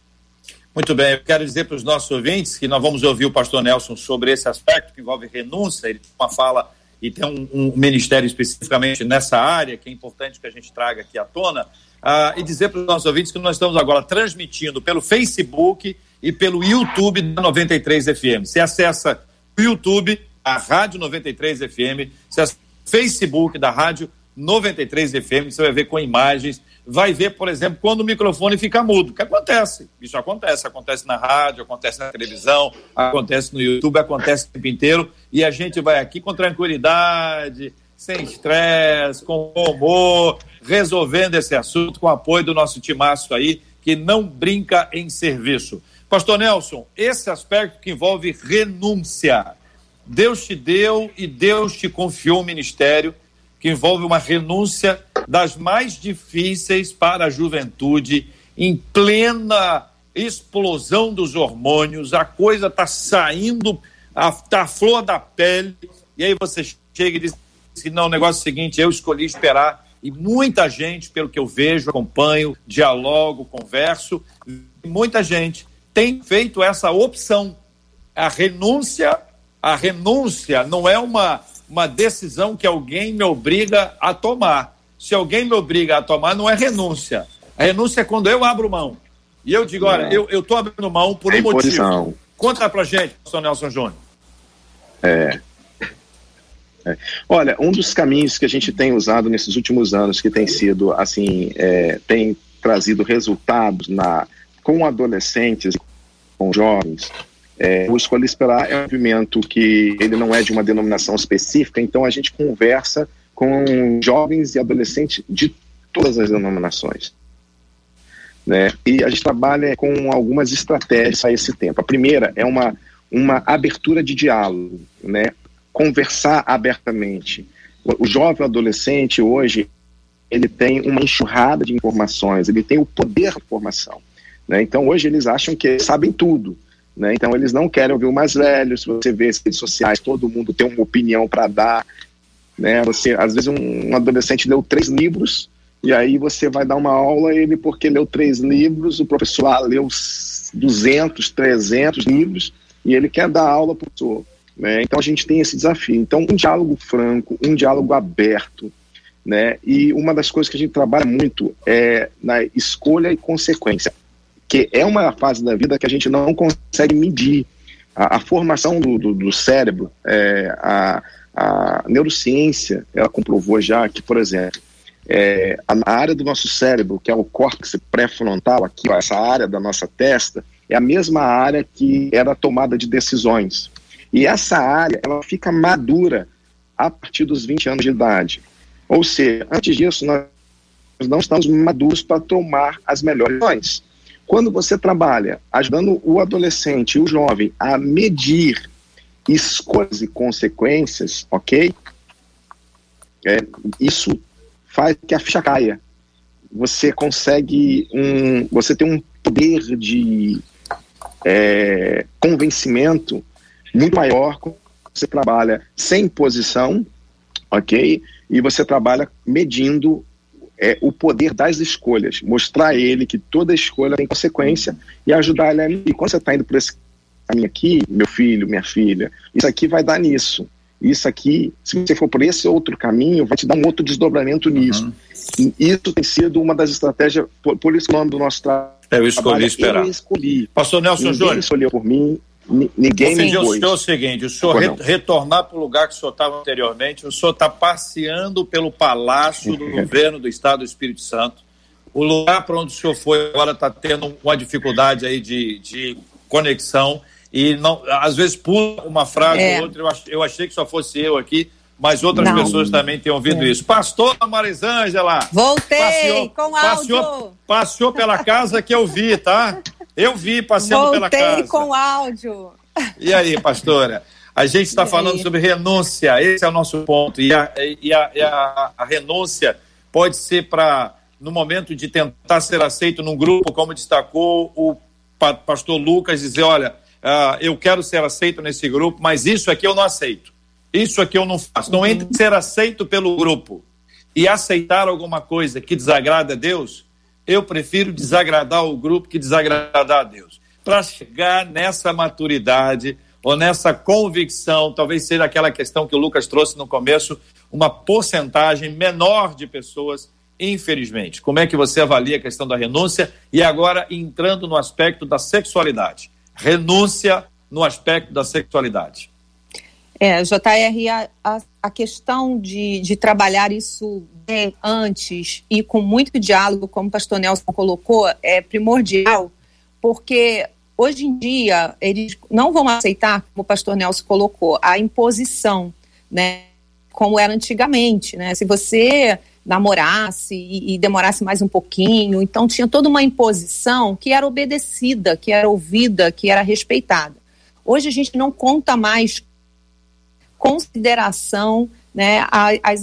Muito bem, eu quero dizer para os nossos ouvintes que nós vamos ouvir o pastor Nelson sobre esse aspecto que envolve renúncia, ele tem uma fala e tem um, um ministério especificamente nessa área, que é importante que a gente traga aqui à tona, uh, e dizer para os nossos ouvintes que nós estamos agora transmitindo pelo Facebook e pelo YouTube da 93 FM. Você acessa YouTube, a Rádio 93 FM, você acessa o Facebook da Rádio 93 FM, você vai ver com imagens, vai ver, por exemplo, quando o microfone fica mudo, que acontece, isso acontece, acontece na rádio, acontece na televisão, acontece no YouTube, acontece o tempo inteiro, e a gente vai aqui com tranquilidade, sem estresse, com humor, resolvendo esse assunto com o apoio do nosso timaço aí, que não brinca em serviço. Pastor Nelson, esse aspecto que envolve renúncia. Deus te deu e Deus te confiou um ministério que envolve uma renúncia das mais difíceis para a juventude, em plena explosão dos hormônios, a coisa está saindo, está a flor da pele, e aí você chega e diz assim, não, o negócio é o seguinte, eu escolhi esperar, e muita gente, pelo que eu vejo, acompanho, dialogo, converso, muita gente tem feito essa opção. A renúncia, a renúncia não é uma, uma decisão que alguém me obriga a tomar. Se alguém me obriga a tomar, não é renúncia. A renúncia é quando eu abro mão. E eu digo, olha, eu estou abrindo mão por um motivo. Conta pra gente, pastor Nelson Júnior. É. é. Olha, um dos caminhos que a gente tem usado nesses últimos anos, que tem sido, assim, é, tem trazido resultados na, com adolescentes, com jovens. É, o Escolha Esperar é um movimento que ele não é de uma denominação específica, então a gente conversa com jovens e adolescentes de todas as denominações. Né? E a gente trabalha com algumas estratégias a esse tempo. A primeira é uma, uma abertura de diálogo. Né? conversar abertamente. O, o jovem adolescente hoje, ele tem uma enxurrada de informações, ele tem o poder da informação. Né? Então, hoje eles acham que sabem tudo. Né? Então, eles não querem ouvir o mais velho. Se você vê as redes sociais, todo mundo tem uma opinião para dar. Né? Você, às vezes, um, um adolescente leu três livros, e aí você vai dar uma aula, ele, porque leu três livros, o professor lá leu 200, 300 livros, e ele quer dar aula para o professor. Né? Então, a gente tem esse desafio. Então, um diálogo franco, um diálogo aberto, né? E uma das coisas que a gente trabalha muito é na escolha e consequência que é uma fase da vida que a gente não consegue medir. A, a formação do, do, do cérebro, é, a, a neurociência, ela comprovou já que, por exemplo, é, a área do nosso cérebro, que é o córtex pré-frontal, aqui, ó, essa área da nossa testa, é a mesma área que era a tomada de decisões. E essa área, ela fica madura a partir dos 20 anos de idade. Ou seja, antes disso, nós não estamos maduros para tomar as melhores decisões. Quando você trabalha ajudando o adolescente, o jovem, a medir escolhas e consequências, ok? É, isso faz que a ficha caia. Você consegue um, você tem um poder de é, convencimento muito maior quando você trabalha sem posição, ok? E você trabalha medindo é, o poder das escolhas, mostrar a ele que toda escolha tem consequência e ajudar ele a. E quando você está indo por esse caminho aqui, meu filho, minha filha, isso aqui vai dar nisso. Isso aqui, se você for por esse outro caminho, vai te dar um outro desdobramento nisso. Uhum. Isso tem sido uma das estratégias, por, por isso o nome do nosso trabalho. Eu escolhi esperar. Eu escolhi. Pastor Nelson Ninguém Júnior. escolheu por mim, Ninguém me o senhor é o seguinte: o senhor re retornar para o lugar que o senhor estava anteriormente, o senhor está passeando pelo palácio do governo do Estado do Espírito Santo. O lugar para onde o senhor foi agora está tendo uma dificuldade aí de, de conexão e não, às vezes pula uma frase é. ou outra. Eu, ach, eu achei que só fosse eu aqui, mas outras não. pessoas também têm ouvido é. isso. Pastor Marisângela! Voltei passeou, com áudio! Passeou, passeou pela casa que eu vi, tá? Eu vi passeando Voltei pela casa. Voltei com áudio. E aí, pastora? A gente está falando sobre renúncia, esse é o nosso ponto. E a, e a, e a, a renúncia pode ser para, no momento de tentar ser aceito num grupo, como destacou o pastor Lucas, dizer: olha, uh, eu quero ser aceito nesse grupo, mas isso aqui eu não aceito. Isso aqui eu não faço. Não entre ser aceito pelo grupo e aceitar alguma coisa que desagrada a Deus, eu prefiro desagradar o grupo que desagradar a Deus. Para chegar nessa maturidade ou nessa convicção, talvez seja aquela questão que o Lucas trouxe no começo, uma porcentagem menor de pessoas, infelizmente. Como é que você avalia a questão da renúncia? E agora entrando no aspecto da sexualidade. Renúncia no aspecto da sexualidade. É, JR, a, a, questão de, de trabalhar isso antes e com muito diálogo, como o pastor Nelson colocou, é primordial, porque hoje em dia eles não vão aceitar, como o pastor Nelson colocou, a imposição, né? Como era antigamente, né? Se você namorasse e, e, demorasse mais um pouquinho, então tinha toda uma imposição que era obedecida, que era ouvida, que era respeitada. Hoje a gente não conta mais consideração né,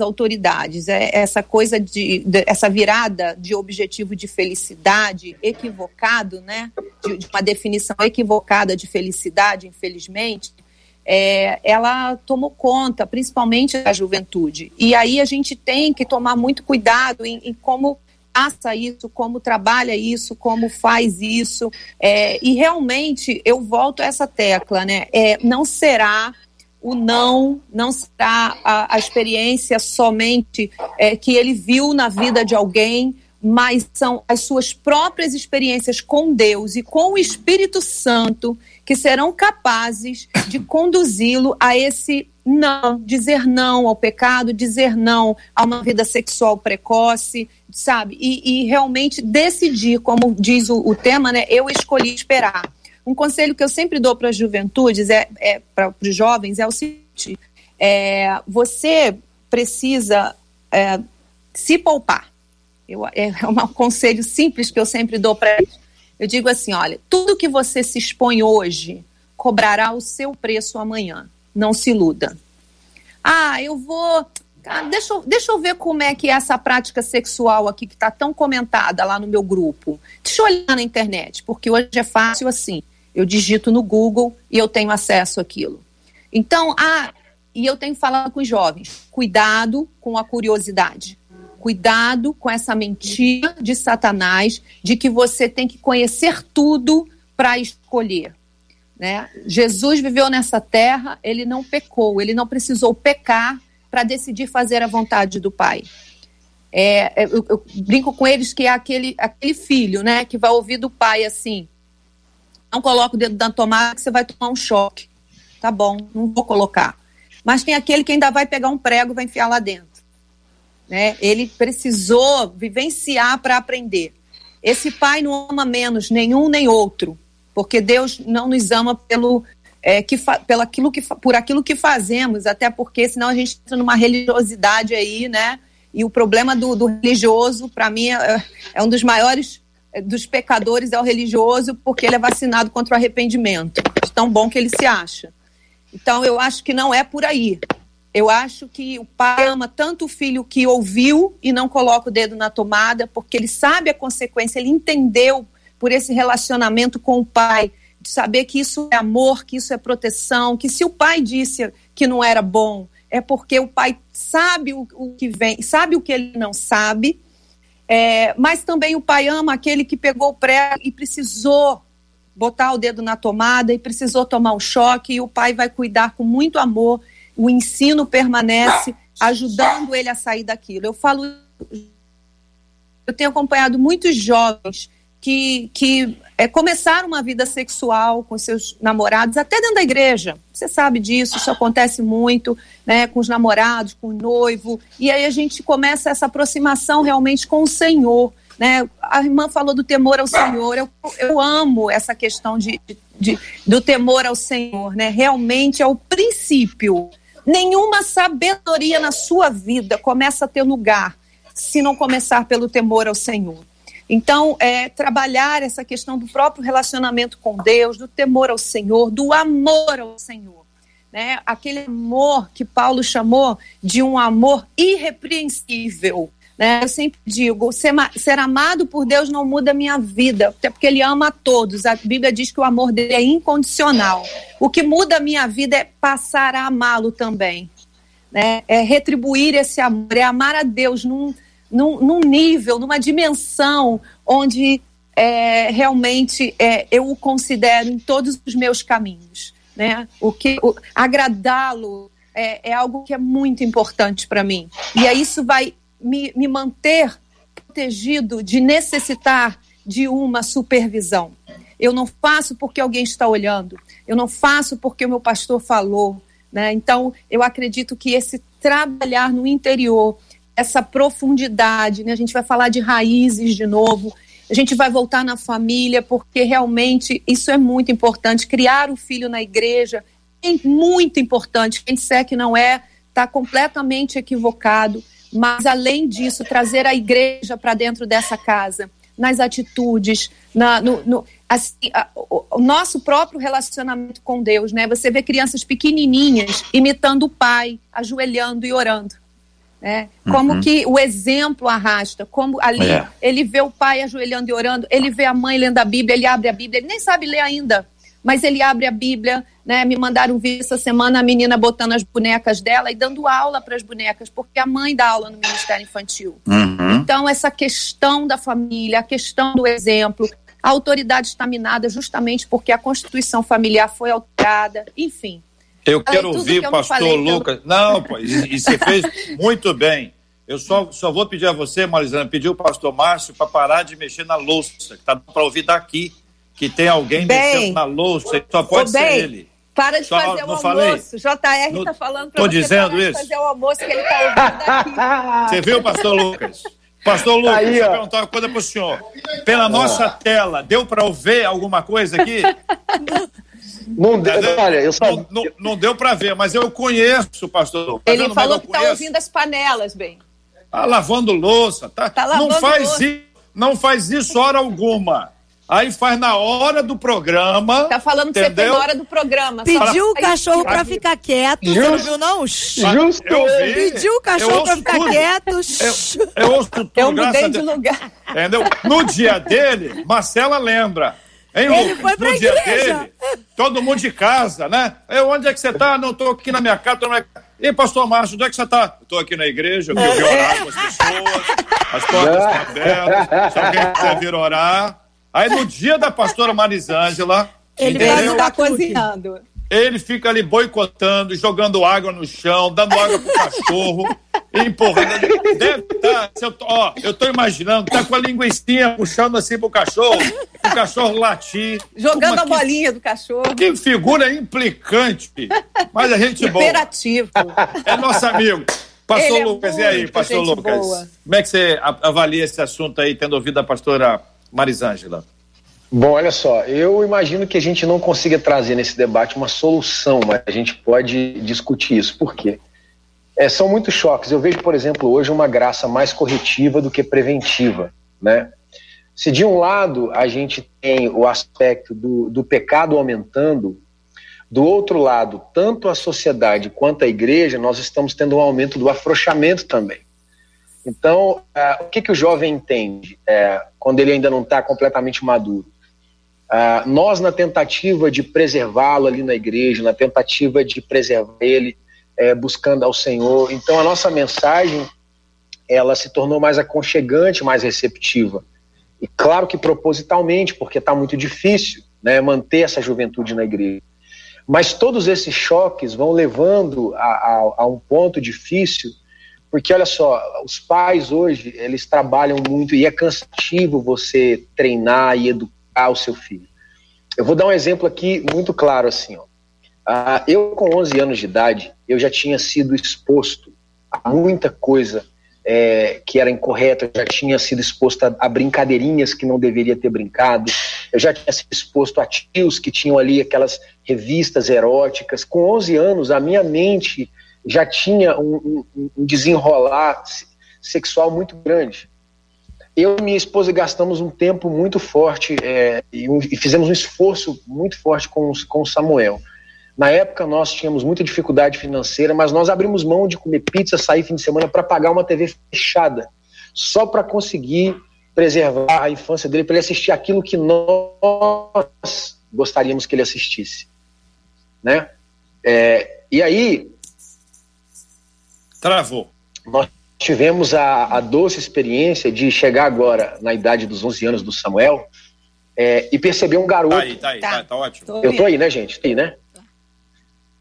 autoridades. É essa coisa de, de, essa virada de objetivo de felicidade equivocado, né, de, de uma definição equivocada de felicidade, infelizmente, é, ela tomou conta, principalmente da juventude. E aí a gente tem que tomar muito cuidado em, em como passa isso, como trabalha isso, como faz isso. É, e realmente eu volto a essa tecla, né? É, não será o não não será a, a experiência somente é, que ele viu na vida de alguém, mas são as suas próprias experiências com Deus e com o Espírito Santo que serão capazes de conduzi-lo a esse não, dizer não ao pecado, dizer não a uma vida sexual precoce, sabe? E, e realmente decidir, como diz o, o tema, né? Eu escolhi esperar. Um conselho que eu sempre dou para as juventudes, é, é para os jovens, é o seguinte: é, você precisa é, se poupar. Eu, é, é um conselho simples que eu sempre dou para eles. Eu digo assim: olha, tudo que você se expõe hoje cobrará o seu preço amanhã. Não se iluda. Ah, eu vou. Cara, deixa, eu, deixa eu ver como é que é essa prática sexual aqui que está tão comentada lá no meu grupo. Deixa eu olhar na internet, porque hoje é fácil assim. Eu digito no Google e eu tenho acesso àquilo. Então, ah, e eu tenho falado com os jovens: cuidado com a curiosidade. Cuidado com essa mentira de Satanás de que você tem que conhecer tudo para escolher. Né? Jesus viveu nessa terra, ele não pecou, ele não precisou pecar para decidir fazer a vontade do Pai. É, é, eu, eu, brinco com eles que é aquele, aquele filho, né, que vai ouvir do pai assim: não coloca o dedo na tomada que você vai tomar um choque. Tá bom, não vou colocar. Mas tem aquele que ainda vai pegar um prego e vai enfiar lá dentro. Né? Ele precisou vivenciar para aprender. Esse pai não ama menos nenhum nem outro, porque Deus não nos ama pelo é, que pelo aquilo que, por aquilo que fazemos, até porque senão a gente entra numa religiosidade aí, né? E o problema do, do religioso, para mim, é, é, um dos maiores dos pecadores, é o religioso, porque ele é vacinado contra o arrependimento, tão bom que ele se acha. Então, eu acho que não é por aí. Eu acho que o pai ama tanto o filho que ouviu e não coloca o dedo na tomada, porque ele sabe a consequência, ele entendeu por esse relacionamento com o pai, de saber que isso é amor, que isso é proteção, que se o pai disse que não era bom, é porque o pai sabe o, o que vem, sabe o que ele não sabe, é, mas também o pai ama aquele que pegou o pré e precisou botar o dedo na tomada e precisou tomar um choque, e o pai vai cuidar com muito amor, o ensino permanece, ajudando ele a sair daquilo. Eu falo, eu tenho acompanhado muitos jovens que, que é, começaram uma vida sexual com seus namorados, até dentro da igreja. Você sabe disso, isso acontece muito, né, com os namorados, com o noivo. E aí a gente começa essa aproximação realmente com o Senhor. Né? A irmã falou do temor ao Senhor. Eu, eu amo essa questão de, de, do temor ao Senhor. Né? Realmente é o princípio. Nenhuma sabedoria na sua vida começa a ter lugar se não começar pelo temor ao Senhor. Então, é, trabalhar essa questão do próprio relacionamento com Deus, do temor ao Senhor, do amor ao Senhor. Né? Aquele amor que Paulo chamou de um amor irrepreensível. Né? Eu sempre digo: ser, ser amado por Deus não muda a minha vida, até porque Ele ama a todos. A Bíblia diz que o amor dele é incondicional. O que muda a minha vida é passar a amá-lo também. Né? É retribuir esse amor, é amar a Deus num num, num nível, numa dimensão onde é, realmente é, eu o considero em todos os meus caminhos. Né? O que agradá-lo é, é, algo que é muito importante para mim. E aí isso vai me, me manter protegido de necessitar de uma supervisão. Eu não faço porque alguém está olhando. Eu não faço porque o meu pastor falou. Né? Então, eu acredito que esse trabalhar no interior, essa profundidade, né? A gente vai falar de raízes de novo. A gente vai voltar na família, porque realmente isso é muito importante. Criar o filho na igreja é muito importante. Quem disser que não é, está completamente equivocado. Mas, além disso, trazer a igreja para dentro dessa casa, nas atitudes, na, no, no assim, a, o, o, nosso próprio relacionamento com Deus, né? Você vê crianças pequenininhas imitando o pai, ajoelhando e orando. Né? Como uhum. que o exemplo arrasta, como ali é. ele vê o pai ajoelhando e orando, ele vê a mãe lendo a Bíblia, ele abre a Bíblia, ele nem sabe ler ainda, mas ele abre a Bíblia, né? Me mandaram ver essa semana a menina botando as bonecas dela e dando aula para as bonecas, porque a mãe dá aula no Ministério Infantil. Uhum. Então, essa questão da família, a questão do exemplo, a autoridade está minada justamente porque a constituição familiar foi alterada, enfim. Eu quero ouvir o pastor falei, Lucas. Então... Não, pô, e, e, você fez muito bem. Eu só, só vou pedir a você, Marisana, pedir o pastor Márcio para parar de mexer na louça, que tá para ouvir daqui, que tem alguém bem, mexendo na louça, só pode ser bem, ele. Para de só, fazer o almoço. Falei? JR está falando para você dizendo isso. fazer o almoço que ele está ouvindo daqui. Você viu, pastor Lucas? Pastor Lucas, Aí, deixa eu perguntar uma coisa para o senhor. Pela nossa tela, deu para ouvir alguma coisa aqui? Não deu, olha, eu só... não, não, não deu para ver, mas eu conheço o pastor. Tá Ele falou que está ouvindo as panelas, bem. Tá lavando louça, tá? tá lavando não faz louça. isso, não faz isso hora alguma. Aí faz na hora do programa. Tá falando que você fez na hora do programa. Pediu o cachorro pra ficar quieto, você não viu não? Justo. Eu vi. Pediu o cachorro pra ficar tudo. quieto. Eu, eu ouço tudo, Eu mudei de lugar. Entendeu? No dia dele, Marcela lembra. Hein, Ele Lucas? foi pra no dia igreja. dele, todo mundo de casa, né? Eu, onde é que você tá? Não, tô aqui na minha casa, tô na minha. E pastor Márcio, onde é que você tá? Eu tô aqui na igreja, eu vim orar com as pessoas, as portas estão abertas, se alguém quiser vir orar. Aí no dia da pastora Marisângela, Ele tá batuque. cozinhando. Ele fica ali boicotando, jogando água no chão, dando água pro cachorro, empurrando. Deve tá, se eu, tô, ó, eu tô imaginando, tá com a linguicinha puxando assim pro cachorro, o cachorro latir. Jogando a bolinha do cachorro. Que figura implicante. Mas a gente boa. Imperativo. É nosso amigo. Pastor Ele é Lucas, e aí, pastor Lucas? boa. Como é que você avalia esse assunto aí, tendo ouvido a pastora Marisângela? Bom, olha só, eu imagino que a gente não consiga trazer nesse debate uma solução, mas a gente pode discutir isso. Por quê? É, são muitos choques. Eu vejo, por exemplo, hoje uma graça mais corretiva do que preventiva, né? Se de um lado a gente tem o aspecto do, do pecado aumentando, do outro lado, tanto a sociedade quanto a igreja, nós estamos tendo um aumento do afrouxamento também. Então, ah, o que, que o jovem entende é, quando ele ainda não está completamente maduro? Ah, nós, na tentativa de preservá-lo ali na igreja, na tentativa de preservar ele, eh, buscando ao Senhor, então a nossa mensagem ela se tornou mais aconchegante, mais receptiva. E claro que propositalmente, porque está muito difícil né, manter essa juventude na igreja. Mas todos esses choques vão levando a, a, a um ponto difícil, porque olha só, os pais hoje, eles trabalham muito e é cansativo você treinar e educar o seu filho. Eu vou dar um exemplo aqui muito claro assim, ó. Ah, eu com 11 anos de idade, eu já tinha sido exposto a muita coisa é, que era incorreta, eu já tinha sido exposto a, a brincadeirinhas que não deveria ter brincado, eu já tinha sido exposto a tios que tinham ali aquelas revistas eróticas. Com 11 anos, a minha mente já tinha um, um, um desenrolar sexual muito grande. Eu e minha esposa gastamos um tempo muito forte é, e, um, e, fizemos um esforço muito forte com, com o Samuel. Na época nós tínhamos muita dificuldade financeira, mas nós abrimos mão de comer pizza, sair fim de semana para pagar uma TV fechada, só para conseguir preservar a infância dele, para ele assistir aquilo que nós gostaríamos que ele assistisse, né? É, e aí travou. Nós tivemos a, a, doce experiência de chegar agora na idade dos 11 anos do Samuel é, e perceber um garoto. Tá aí, tá aí, tá, tá, tá ótimo. Tô Eu tô aí, né, gente? Tô aí, né?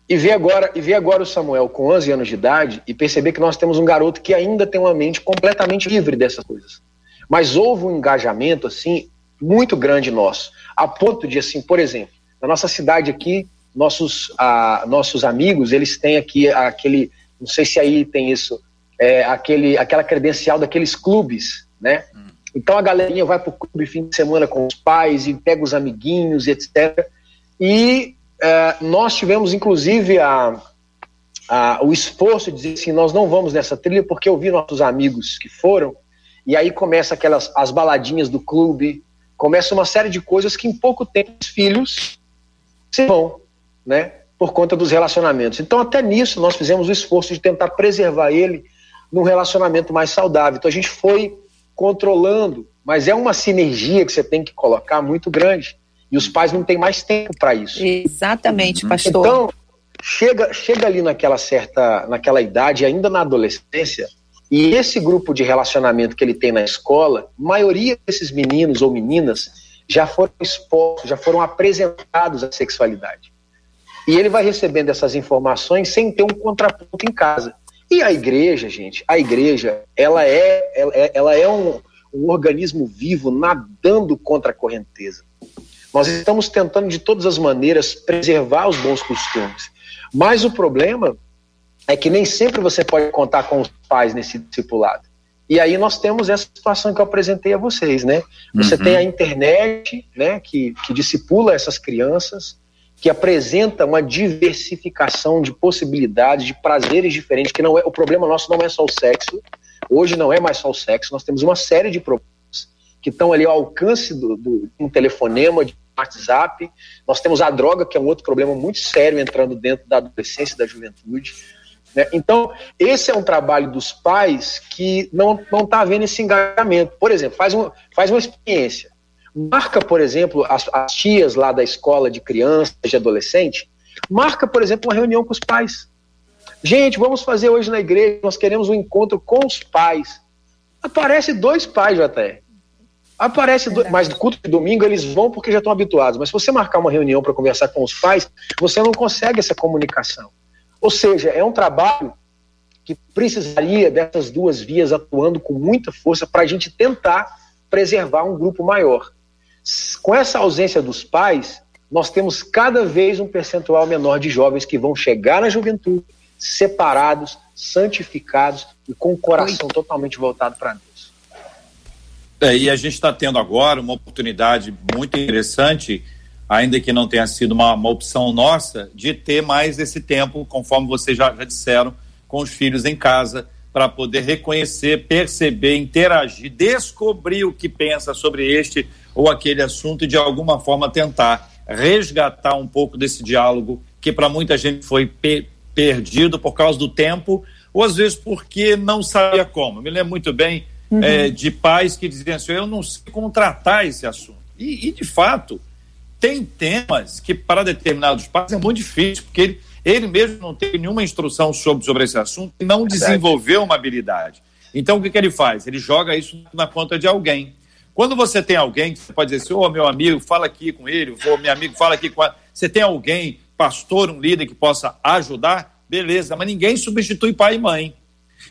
E ver agora, e ver agora o Samuel com 11 anos de idade e perceber que nós temos um garoto que ainda tem uma mente completamente livre dessas coisas. Mas houve um engajamento assim muito grande nosso, a ponto de assim, por exemplo, na nossa cidade aqui, nossos ah, nossos amigos, eles têm aqui aquele, não sei se aí tem isso, é, aquele aquela credencial daqueles clubes, né? Hum. Então a galerinha vai pro clube fim de semana com os pais e pega os amiguinhos, etc. E Uh, nós tivemos, inclusive, a, a, o esforço de dizer assim, nós não vamos nessa trilha porque eu vi nossos amigos que foram, e aí começa aquelas as baladinhas do clube, começa uma série de coisas que em pouco tempo os filhos se vão, né, por conta dos relacionamentos. Então, até nisso, nós fizemos o esforço de tentar preservar ele num relacionamento mais saudável. Então, a gente foi controlando, mas é uma sinergia que você tem que colocar muito grande. E os pais não têm mais tempo para isso. Exatamente, pastor. Então, chega, chega ali naquela certa, naquela idade, ainda na adolescência, e esse grupo de relacionamento que ele tem na escola, maioria desses meninos ou meninas já foram expostos, já foram apresentados à sexualidade. E ele vai recebendo essas informações sem ter um contraponto em casa. E a igreja, gente, a igreja, ela é, ela é, ela é um, um organismo vivo nadando contra a correnteza. Nós estamos tentando de todas as maneiras preservar os bons costumes. Mas o problema é que nem sempre você pode contar com os pais nesse discipulado. E aí nós temos essa situação que eu apresentei a vocês, né? Você uhum. tem a internet, né, que, que discipula essas crianças, que apresenta uma diversificação de possibilidades, de prazeres diferentes, que não é o problema nosso não é só o sexo. Hoje não é mais só o sexo, nós temos uma série de problemas que estão ali ao alcance do, do, um telefonema, de WhatsApp. Nós temos a droga, que é um outro problema muito sério entrando dentro da adolescência e da juventude. Né? Então, esse é um trabalho dos pais que não está havendo esse engajamento. Por exemplo, faz, um, faz uma experiência. Marca, por exemplo, as, as tias lá da escola de crianças, de adolescente, marca, por exemplo, uma reunião com os pais. Gente, vamos fazer hoje na igreja, nós queremos um encontro com os pais. Aparece dois pais, JR. Aparece, do, mas no culto de domingo eles vão porque já estão habituados. Mas se você marcar uma reunião para conversar com os pais, você não consegue essa comunicação. Ou seja, é um trabalho que precisaria dessas duas vias atuando com muita força para a gente tentar preservar um grupo maior. Com essa ausência dos pais, nós temos cada vez um percentual menor de jovens que vão chegar na juventude separados, santificados e com o coração Oi. totalmente voltado para Deus. É, e a gente está tendo agora uma oportunidade muito interessante, ainda que não tenha sido uma, uma, opção nossa, de ter mais esse tempo, conforme vocês já, já disseram, com os filhos em casa, para poder reconhecer, perceber, interagir, descobrir o que pensa sobre este ou aquele assunto e de alguma forma tentar resgatar um pouco desse diálogo que para muita gente foi pe perdido por causa do tempo ou às vezes porque não sabia como. Eu me lembro muito bem uhum. é, de pais que diziam assim: eu não sei como tratar esse assunto. E, e, de fato, tem temas que para determinados pais é muito difícil, porque ele, ele mesmo não tem nenhuma instrução sobre, sobre esse assunto e não desenvolveu uma habilidade. Então, o que, que ele faz? Ele joga isso na conta de alguém. Quando você tem alguém que você pode dizer assim, ô oh, meu amigo, fala aqui com ele, ô meu amigo, fala aqui com a... Você tem alguém, pastor, um líder que possa ajudar, beleza, mas ninguém substitui pai e mãe.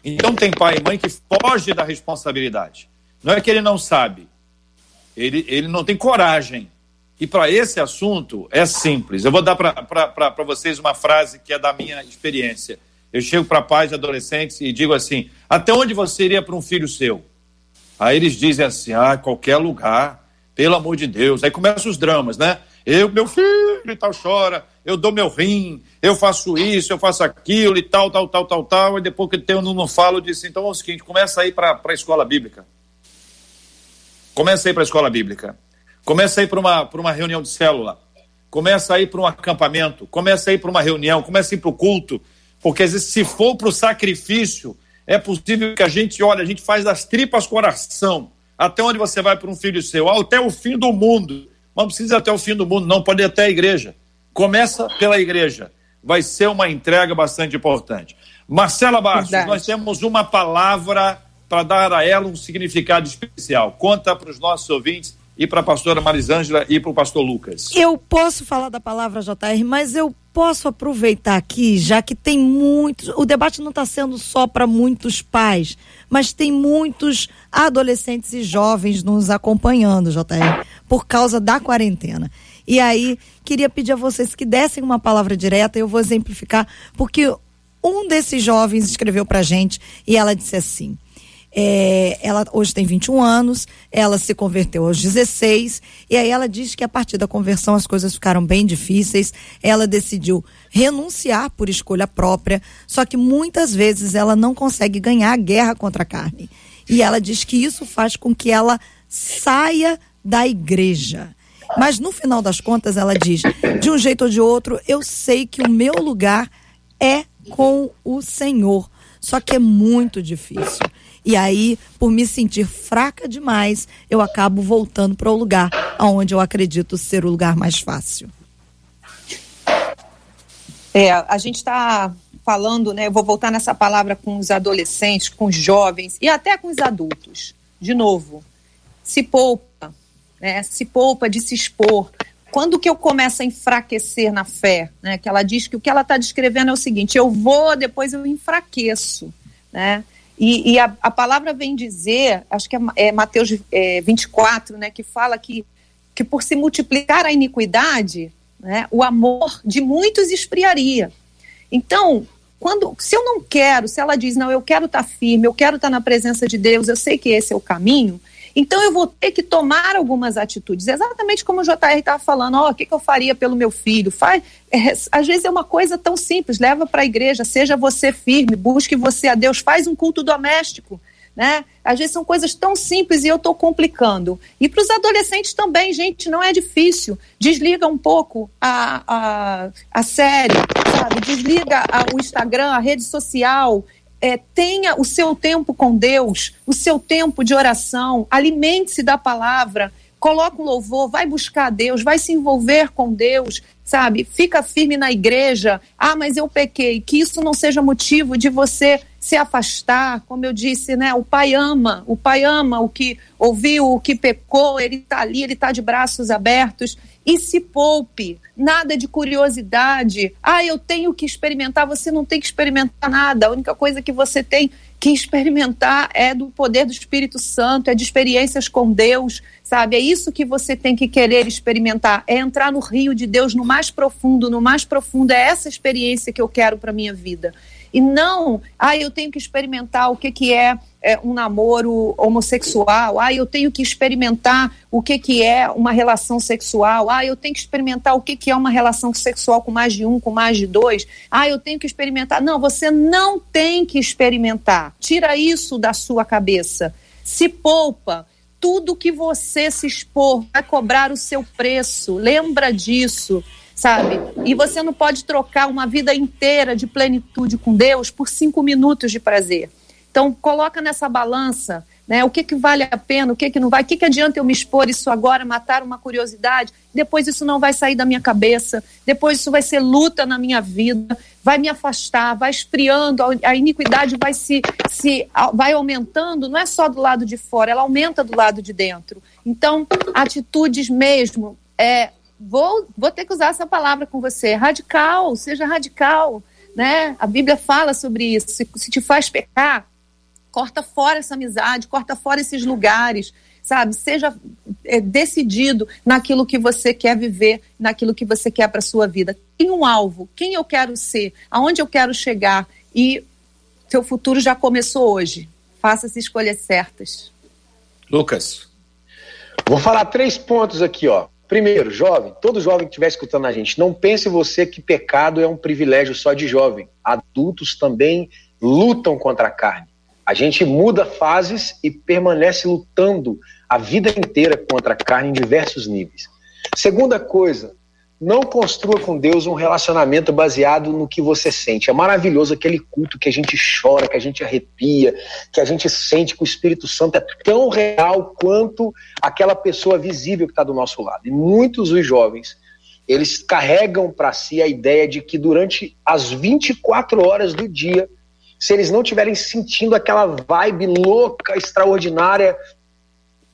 Então tem pai e mãe que foge da responsabilidade. Não é que ele não sabe, ele, ele não tem coragem. E para esse assunto é simples. Eu vou dar para vocês uma frase que é da minha experiência. Eu chego para pais e adolescentes e digo assim: até onde você iria para um filho seu? Aí eles dizem assim: ah, qualquer lugar, pelo amor de Deus. Aí começam os dramas, né? Eu, meu filho e tal, chora, eu dou meu rim, eu faço isso, eu faço aquilo e tal, tal, tal, tal, tal. E depois que eu não, não falo, eu disse: então é o seguinte, começa a ir para a escola bíblica. Começa a ir para a escola bíblica. Começa a ir para uma, uma reunião de célula. Começa a ir para um acampamento. Começa a ir para uma reunião. Começa a ir para o culto. Porque às vezes, se for para o sacrifício, é possível que a gente, olha, a gente faz das tripas coração. Até onde você vai para um filho seu? Até o fim do mundo. Mas não precisa ir até o fim do mundo, não. Pode ir até a igreja. Começa pela igreja. Vai ser uma entrega bastante importante. Marcela Bastos, Verdade. nós temos uma palavra para dar a ela um significado especial. Conta para os nossos ouvintes e para a pastora Marisângela e para o pastor Lucas. Eu posso falar da palavra JR, mas eu posso aproveitar aqui, já que tem muitos. O debate não está sendo só para muitos pais, mas tem muitos adolescentes e jovens nos acompanhando, JR, por causa da quarentena. E aí, queria pedir a vocês que dessem uma palavra direta, eu vou exemplificar, porque um desses jovens escreveu para gente e ela disse assim. É, ela hoje tem 21 anos, ela se converteu aos 16, e aí ela diz que a partir da conversão as coisas ficaram bem difíceis. Ela decidiu renunciar por escolha própria, só que muitas vezes ela não consegue ganhar a guerra contra a carne. E ela diz que isso faz com que ela saia da igreja. Mas no final das contas, ela diz: de um jeito ou de outro, eu sei que o meu lugar é com o Senhor. Só que é muito difícil. E aí, por me sentir fraca demais, eu acabo voltando para o lugar onde eu acredito ser o lugar mais fácil. É, a gente está falando, né? Eu vou voltar nessa palavra com os adolescentes, com os jovens e até com os adultos. De novo, se poupa, né? Se poupa de se expor. Quando que eu começo a enfraquecer na fé, né? Que ela diz que o que ela está descrevendo é o seguinte: eu vou, depois eu enfraqueço, né? E, e a, a, palavra vem dizer, acho que é, é Mateus é, 24, né, que fala que, que por se multiplicar a iniquidade, né, o amor de muitos esfriaria. Então, quando, se eu não quero, se ela diz, não, eu quero estar tá firme, eu quero estar tá na presença de Deus, eu sei que esse é o caminho, então eu vou ter que tomar algumas atitudes, exatamente como o JR estava falando, ó, oh, o que, que, eu faria pelo meu filho? Faz, é, às vezes é uma coisa tão simples, leva para a igreja, seja você firme, busque você a Deus, faz um culto doméstico, né? Às vezes são coisas tão simples e eu estou complicando. E para os adolescentes também, gente, não é difícil. Desliga um pouco a, a, a série, sabe? Desliga a, o Instagram, a rede social. É, tenha o seu tempo com Deus, o seu tempo de oração, alimente-se da palavra, coloca um louvor, vai buscar Deus, vai se envolver com Deus, sabe? Fica firme na igreja. Ah, mas eu pequei. Que isso não seja motivo de você se afastar. Como eu disse, né? O pai ama, o pai ama o que ouviu, o que pecou, ele está ali, ele está de braços abertos. E se poupe, nada de curiosidade. Ah, eu tenho que experimentar. Você não tem que experimentar nada. A única coisa que você tem que experimentar é do poder do Espírito Santo, é de experiências com Deus, sabe? É isso que você tem que querer experimentar, é entrar no rio de Deus no mais profundo, no mais profundo, é essa experiência que eu quero para minha vida. E não, ah, eu tenho que experimentar o que, que é, é um namoro homossexual, ah, eu tenho que experimentar o que, que é uma relação sexual, ah, eu tenho que experimentar o que, que é uma relação sexual com mais de um, com mais de dois, ah, eu tenho que experimentar. Não, você não tem que experimentar. Tira isso da sua cabeça. Se poupa. Tudo que você se expor vai cobrar o seu preço. Lembra disso sabe? E você não pode trocar uma vida inteira de plenitude com Deus por cinco minutos de prazer. Então, coloca nessa balança né, o que, que vale a pena, o que, que não vai, o que, que adianta eu me expor isso agora, matar uma curiosidade, depois isso não vai sair da minha cabeça, depois isso vai ser luta na minha vida, vai me afastar, vai esfriando, a iniquidade vai se, se vai aumentando, não é só do lado de fora, ela aumenta do lado de dentro. Então, atitudes mesmo, é, vou, vou ter que usar essa palavra com você. Radical, seja radical. Né? A Bíblia fala sobre isso. Se, se te faz pecar, corta fora essa amizade, corta fora esses lugares, sabe? Seja é, decidido naquilo que você quer viver, naquilo que você quer para sua vida. Tem um alvo, quem eu quero ser, aonde eu quero chegar e seu futuro já começou hoje. Faça as escolhas certas. Lucas. Vou falar três pontos aqui, ó. Primeiro, jovem, todo jovem que estiver escutando a gente, não pense você que pecado é um privilégio só de jovem. Adultos também lutam contra a carne. A gente muda fases e permanece lutando a vida inteira contra a carne em diversos níveis. Segunda coisa, não construa com Deus um relacionamento baseado no que você sente. É maravilhoso aquele culto que a gente chora, que a gente arrepia, que a gente sente que o Espírito Santo é tão real quanto aquela pessoa visível que está do nosso lado. E muitos dos jovens, eles carregam para si a ideia de que durante as 24 horas do dia, se eles não estiverem sentindo aquela vibe louca, extraordinária,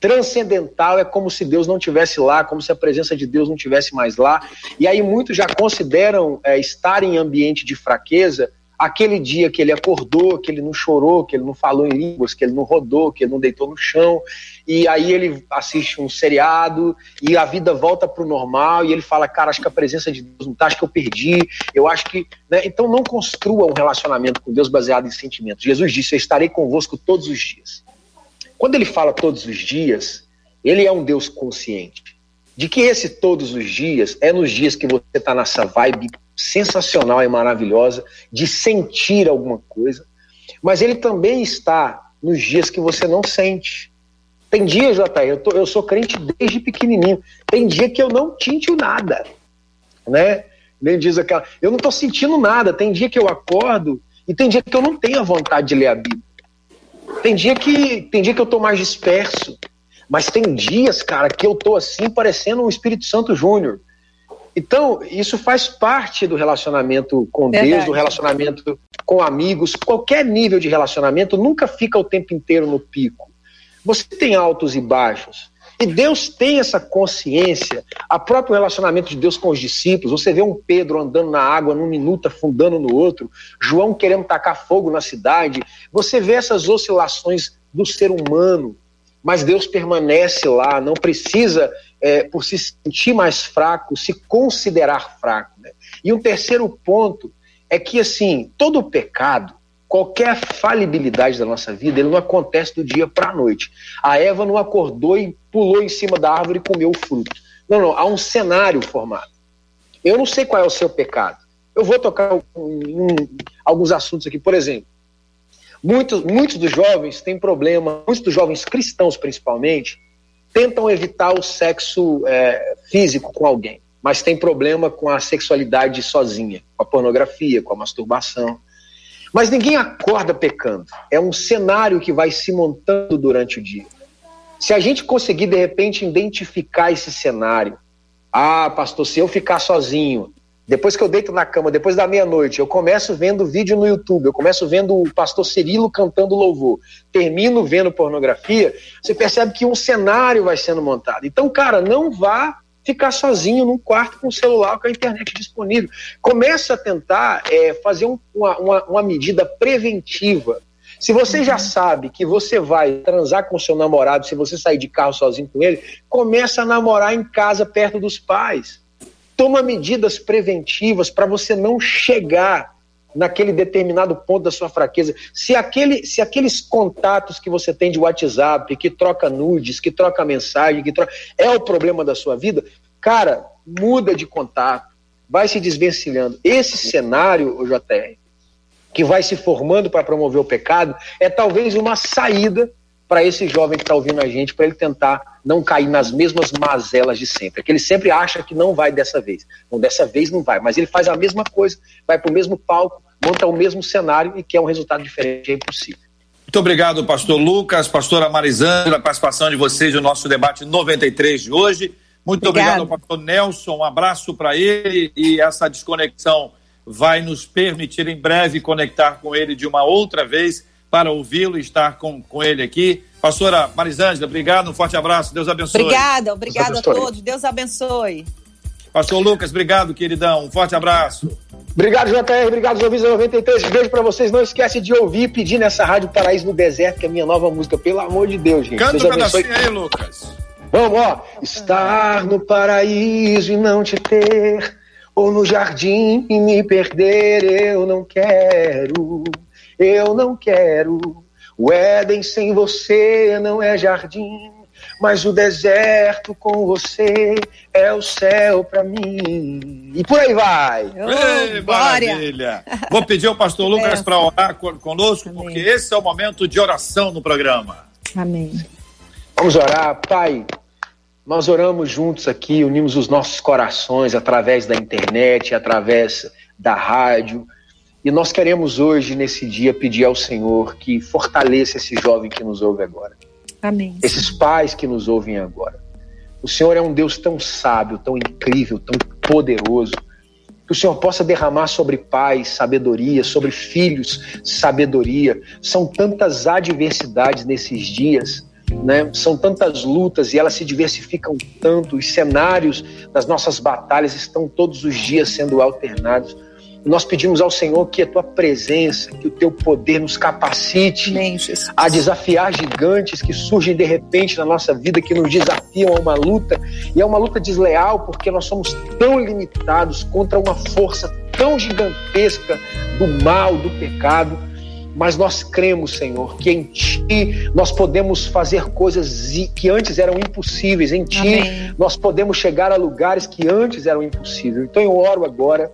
transcendental, é como se Deus não tivesse lá, como se a presença de Deus não tivesse mais lá. E aí muitos já consideram é, estar em ambiente de fraqueza aquele dia que ele acordou, que ele não chorou, que ele não falou em línguas, que ele não rodou, que ele não deitou no chão, e aí ele assiste um seriado e a vida volta para o normal e ele fala, cara, acho que a presença de Deus não está, acho que eu perdi, eu acho que. Né? Então não construa um relacionamento com Deus baseado em sentimentos. Jesus disse: Eu estarei convosco todos os dias. Quando ele fala todos os dias, ele é um Deus consciente. De que esse todos os dias é nos dias que você está nessa vibe sensacional e maravilhosa de sentir alguma coisa, mas ele também está nos dias que você não sente. Tem dias, Jataí, eu, eu sou crente desde pequenininho. Tem dia que eu não tinto nada, né? Nem diz aquela. Eu não estou sentindo nada. Tem dia que eu acordo e tem dia que eu não tenho a vontade de ler a Bíblia. Tem dia que tem dia que eu tô mais disperso, mas tem dias, cara, que eu tô assim parecendo um Espírito Santo Júnior. Então, isso faz parte do relacionamento com Verdade. Deus, do relacionamento com amigos, qualquer nível de relacionamento nunca fica o tempo inteiro no pico. Você tem altos e baixos. E Deus tem essa consciência, a próprio relacionamento de Deus com os discípulos. Você vê um Pedro andando na água num minuto, afundando no outro, João querendo tacar fogo na cidade. Você vê essas oscilações do ser humano, mas Deus permanece lá, não precisa, é, por se sentir mais fraco, se considerar fraco. Né? E um terceiro ponto é que, assim, todo pecado, qualquer falibilidade da nossa vida, ele não acontece do dia para a noite. A Eva não acordou e pulou em cima da árvore e comeu o fruto. Não, não, há um cenário formado. Eu não sei qual é o seu pecado. Eu vou tocar alguns assuntos aqui. Por exemplo, Muitos, muitos dos jovens têm problema, muitos dos jovens cristãos principalmente, tentam evitar o sexo é, físico com alguém, mas tem problema com a sexualidade sozinha, com a pornografia, com a masturbação. Mas ninguém acorda pecando. É um cenário que vai se montando durante o dia. Se a gente conseguir, de repente, identificar esse cenário, ah, pastor, se eu ficar sozinho, depois que eu deito na cama, depois da meia-noite, eu começo vendo vídeo no YouTube, eu começo vendo o pastor Cirilo cantando louvor, termino vendo pornografia, você percebe que um cenário vai sendo montado. Então, cara, não vá ficar sozinho num quarto com o celular com a internet disponível. Comece a tentar é, fazer um, uma, uma, uma medida preventiva. Se você já sabe que você vai transar com seu namorado se você sair de carro sozinho com ele, comece a namorar em casa perto dos pais toma medidas preventivas para você não chegar naquele determinado ponto da sua fraqueza. Se, aquele, se aqueles contatos que você tem de WhatsApp, que troca nudes, que troca mensagem, que troca, é o problema da sua vida, cara, muda de contato, vai se desvencilhando. Esse cenário, o JR, que vai se formando para promover o pecado, é talvez uma saída para esse jovem que está ouvindo a gente, para ele tentar não cair nas mesmas mazelas de sempre. É que ele sempre acha que não vai dessa vez. Não, dessa vez não vai, mas ele faz a mesma coisa, vai para o mesmo palco, monta o mesmo cenário e quer um resultado diferente, é impossível. Muito obrigado, pastor Lucas, pastora Marisângela, a participação de vocês no nosso debate 93 de hoje. Muito obrigado, obrigado pastor Nelson, um abraço para ele e essa desconexão vai nos permitir em breve conectar com ele de uma outra vez para ouvi-lo e estar com, com ele aqui. Pastora Marisângela, obrigado, um forte abraço, Deus abençoe. Obrigada, obrigada a todos, Deus abençoe. Pastor Lucas, obrigado, queridão, um forte abraço. Obrigado, JR, obrigado, ouvintes 93. Beijo para vocês. Não esquece de ouvir e pedir nessa Rádio Paraíso no Deserto, que é a minha nova música, pelo amor de Deus, gente. Canta um pedacinho aí, Lucas. Vamos, ó. Estar no paraíso e não te ter, ou no jardim e me perder, eu não quero eu não quero. O Éden sem você não é jardim, mas o deserto com você é o céu para mim. E por aí vai. Oh, Ei, maravilha. Vou pedir ao pastor Lucas para orar conosco, Amém. porque esse é o momento de oração no programa. Amém. Vamos orar, Pai. Nós oramos juntos aqui, unimos os nossos corações através da internet, através da rádio, e nós queremos hoje, nesse dia, pedir ao Senhor que fortaleça esse jovem que nos ouve agora. Amém. Esses pais que nos ouvem agora. O Senhor é um Deus tão sábio, tão incrível, tão poderoso. Que o Senhor possa derramar sobre pais sabedoria, sobre filhos sabedoria. São tantas adversidades nesses dias, né? São tantas lutas e elas se diversificam tanto. Os cenários das nossas batalhas estão todos os dias sendo alternados. Nós pedimos ao Senhor que a tua presença, que o teu poder nos capacite Amém, a desafiar gigantes que surgem de repente na nossa vida, que nos desafiam a uma luta. E é uma luta desleal porque nós somos tão limitados contra uma força tão gigantesca do mal, do pecado. Mas nós cremos, Senhor, que em Ti nós podemos fazer coisas que antes eram impossíveis. Em Ti Amém. nós podemos chegar a lugares que antes eram impossíveis. Então eu oro agora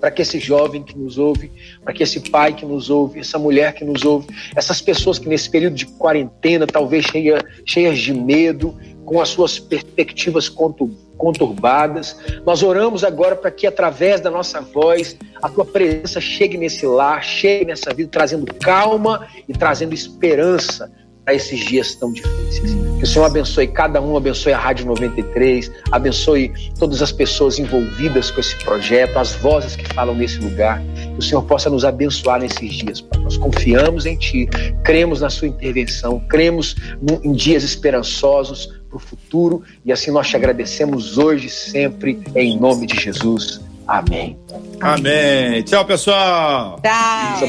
para que esse jovem que nos ouve, para que esse pai que nos ouve, essa mulher que nos ouve, essas pessoas que nesse período de quarentena, talvez cheia, cheias de medo, com as suas perspectivas conturbadas, nós oramos agora para que através da nossa voz a tua presença chegue nesse lar, chegue nessa vida, trazendo calma e trazendo esperança a esses dias tão difíceis. Que o Senhor abençoe cada um, abençoe a Rádio 93, abençoe todas as pessoas envolvidas com esse projeto, as vozes que falam nesse lugar. Que o Senhor possa nos abençoar nesses dias, Pai. Nós confiamos em Ti, cremos na Sua intervenção, cremos em dias esperançosos para o futuro e assim nós te agradecemos hoje e sempre, em nome de Jesus. Amém. Amém. Tchau, pessoal. Tchau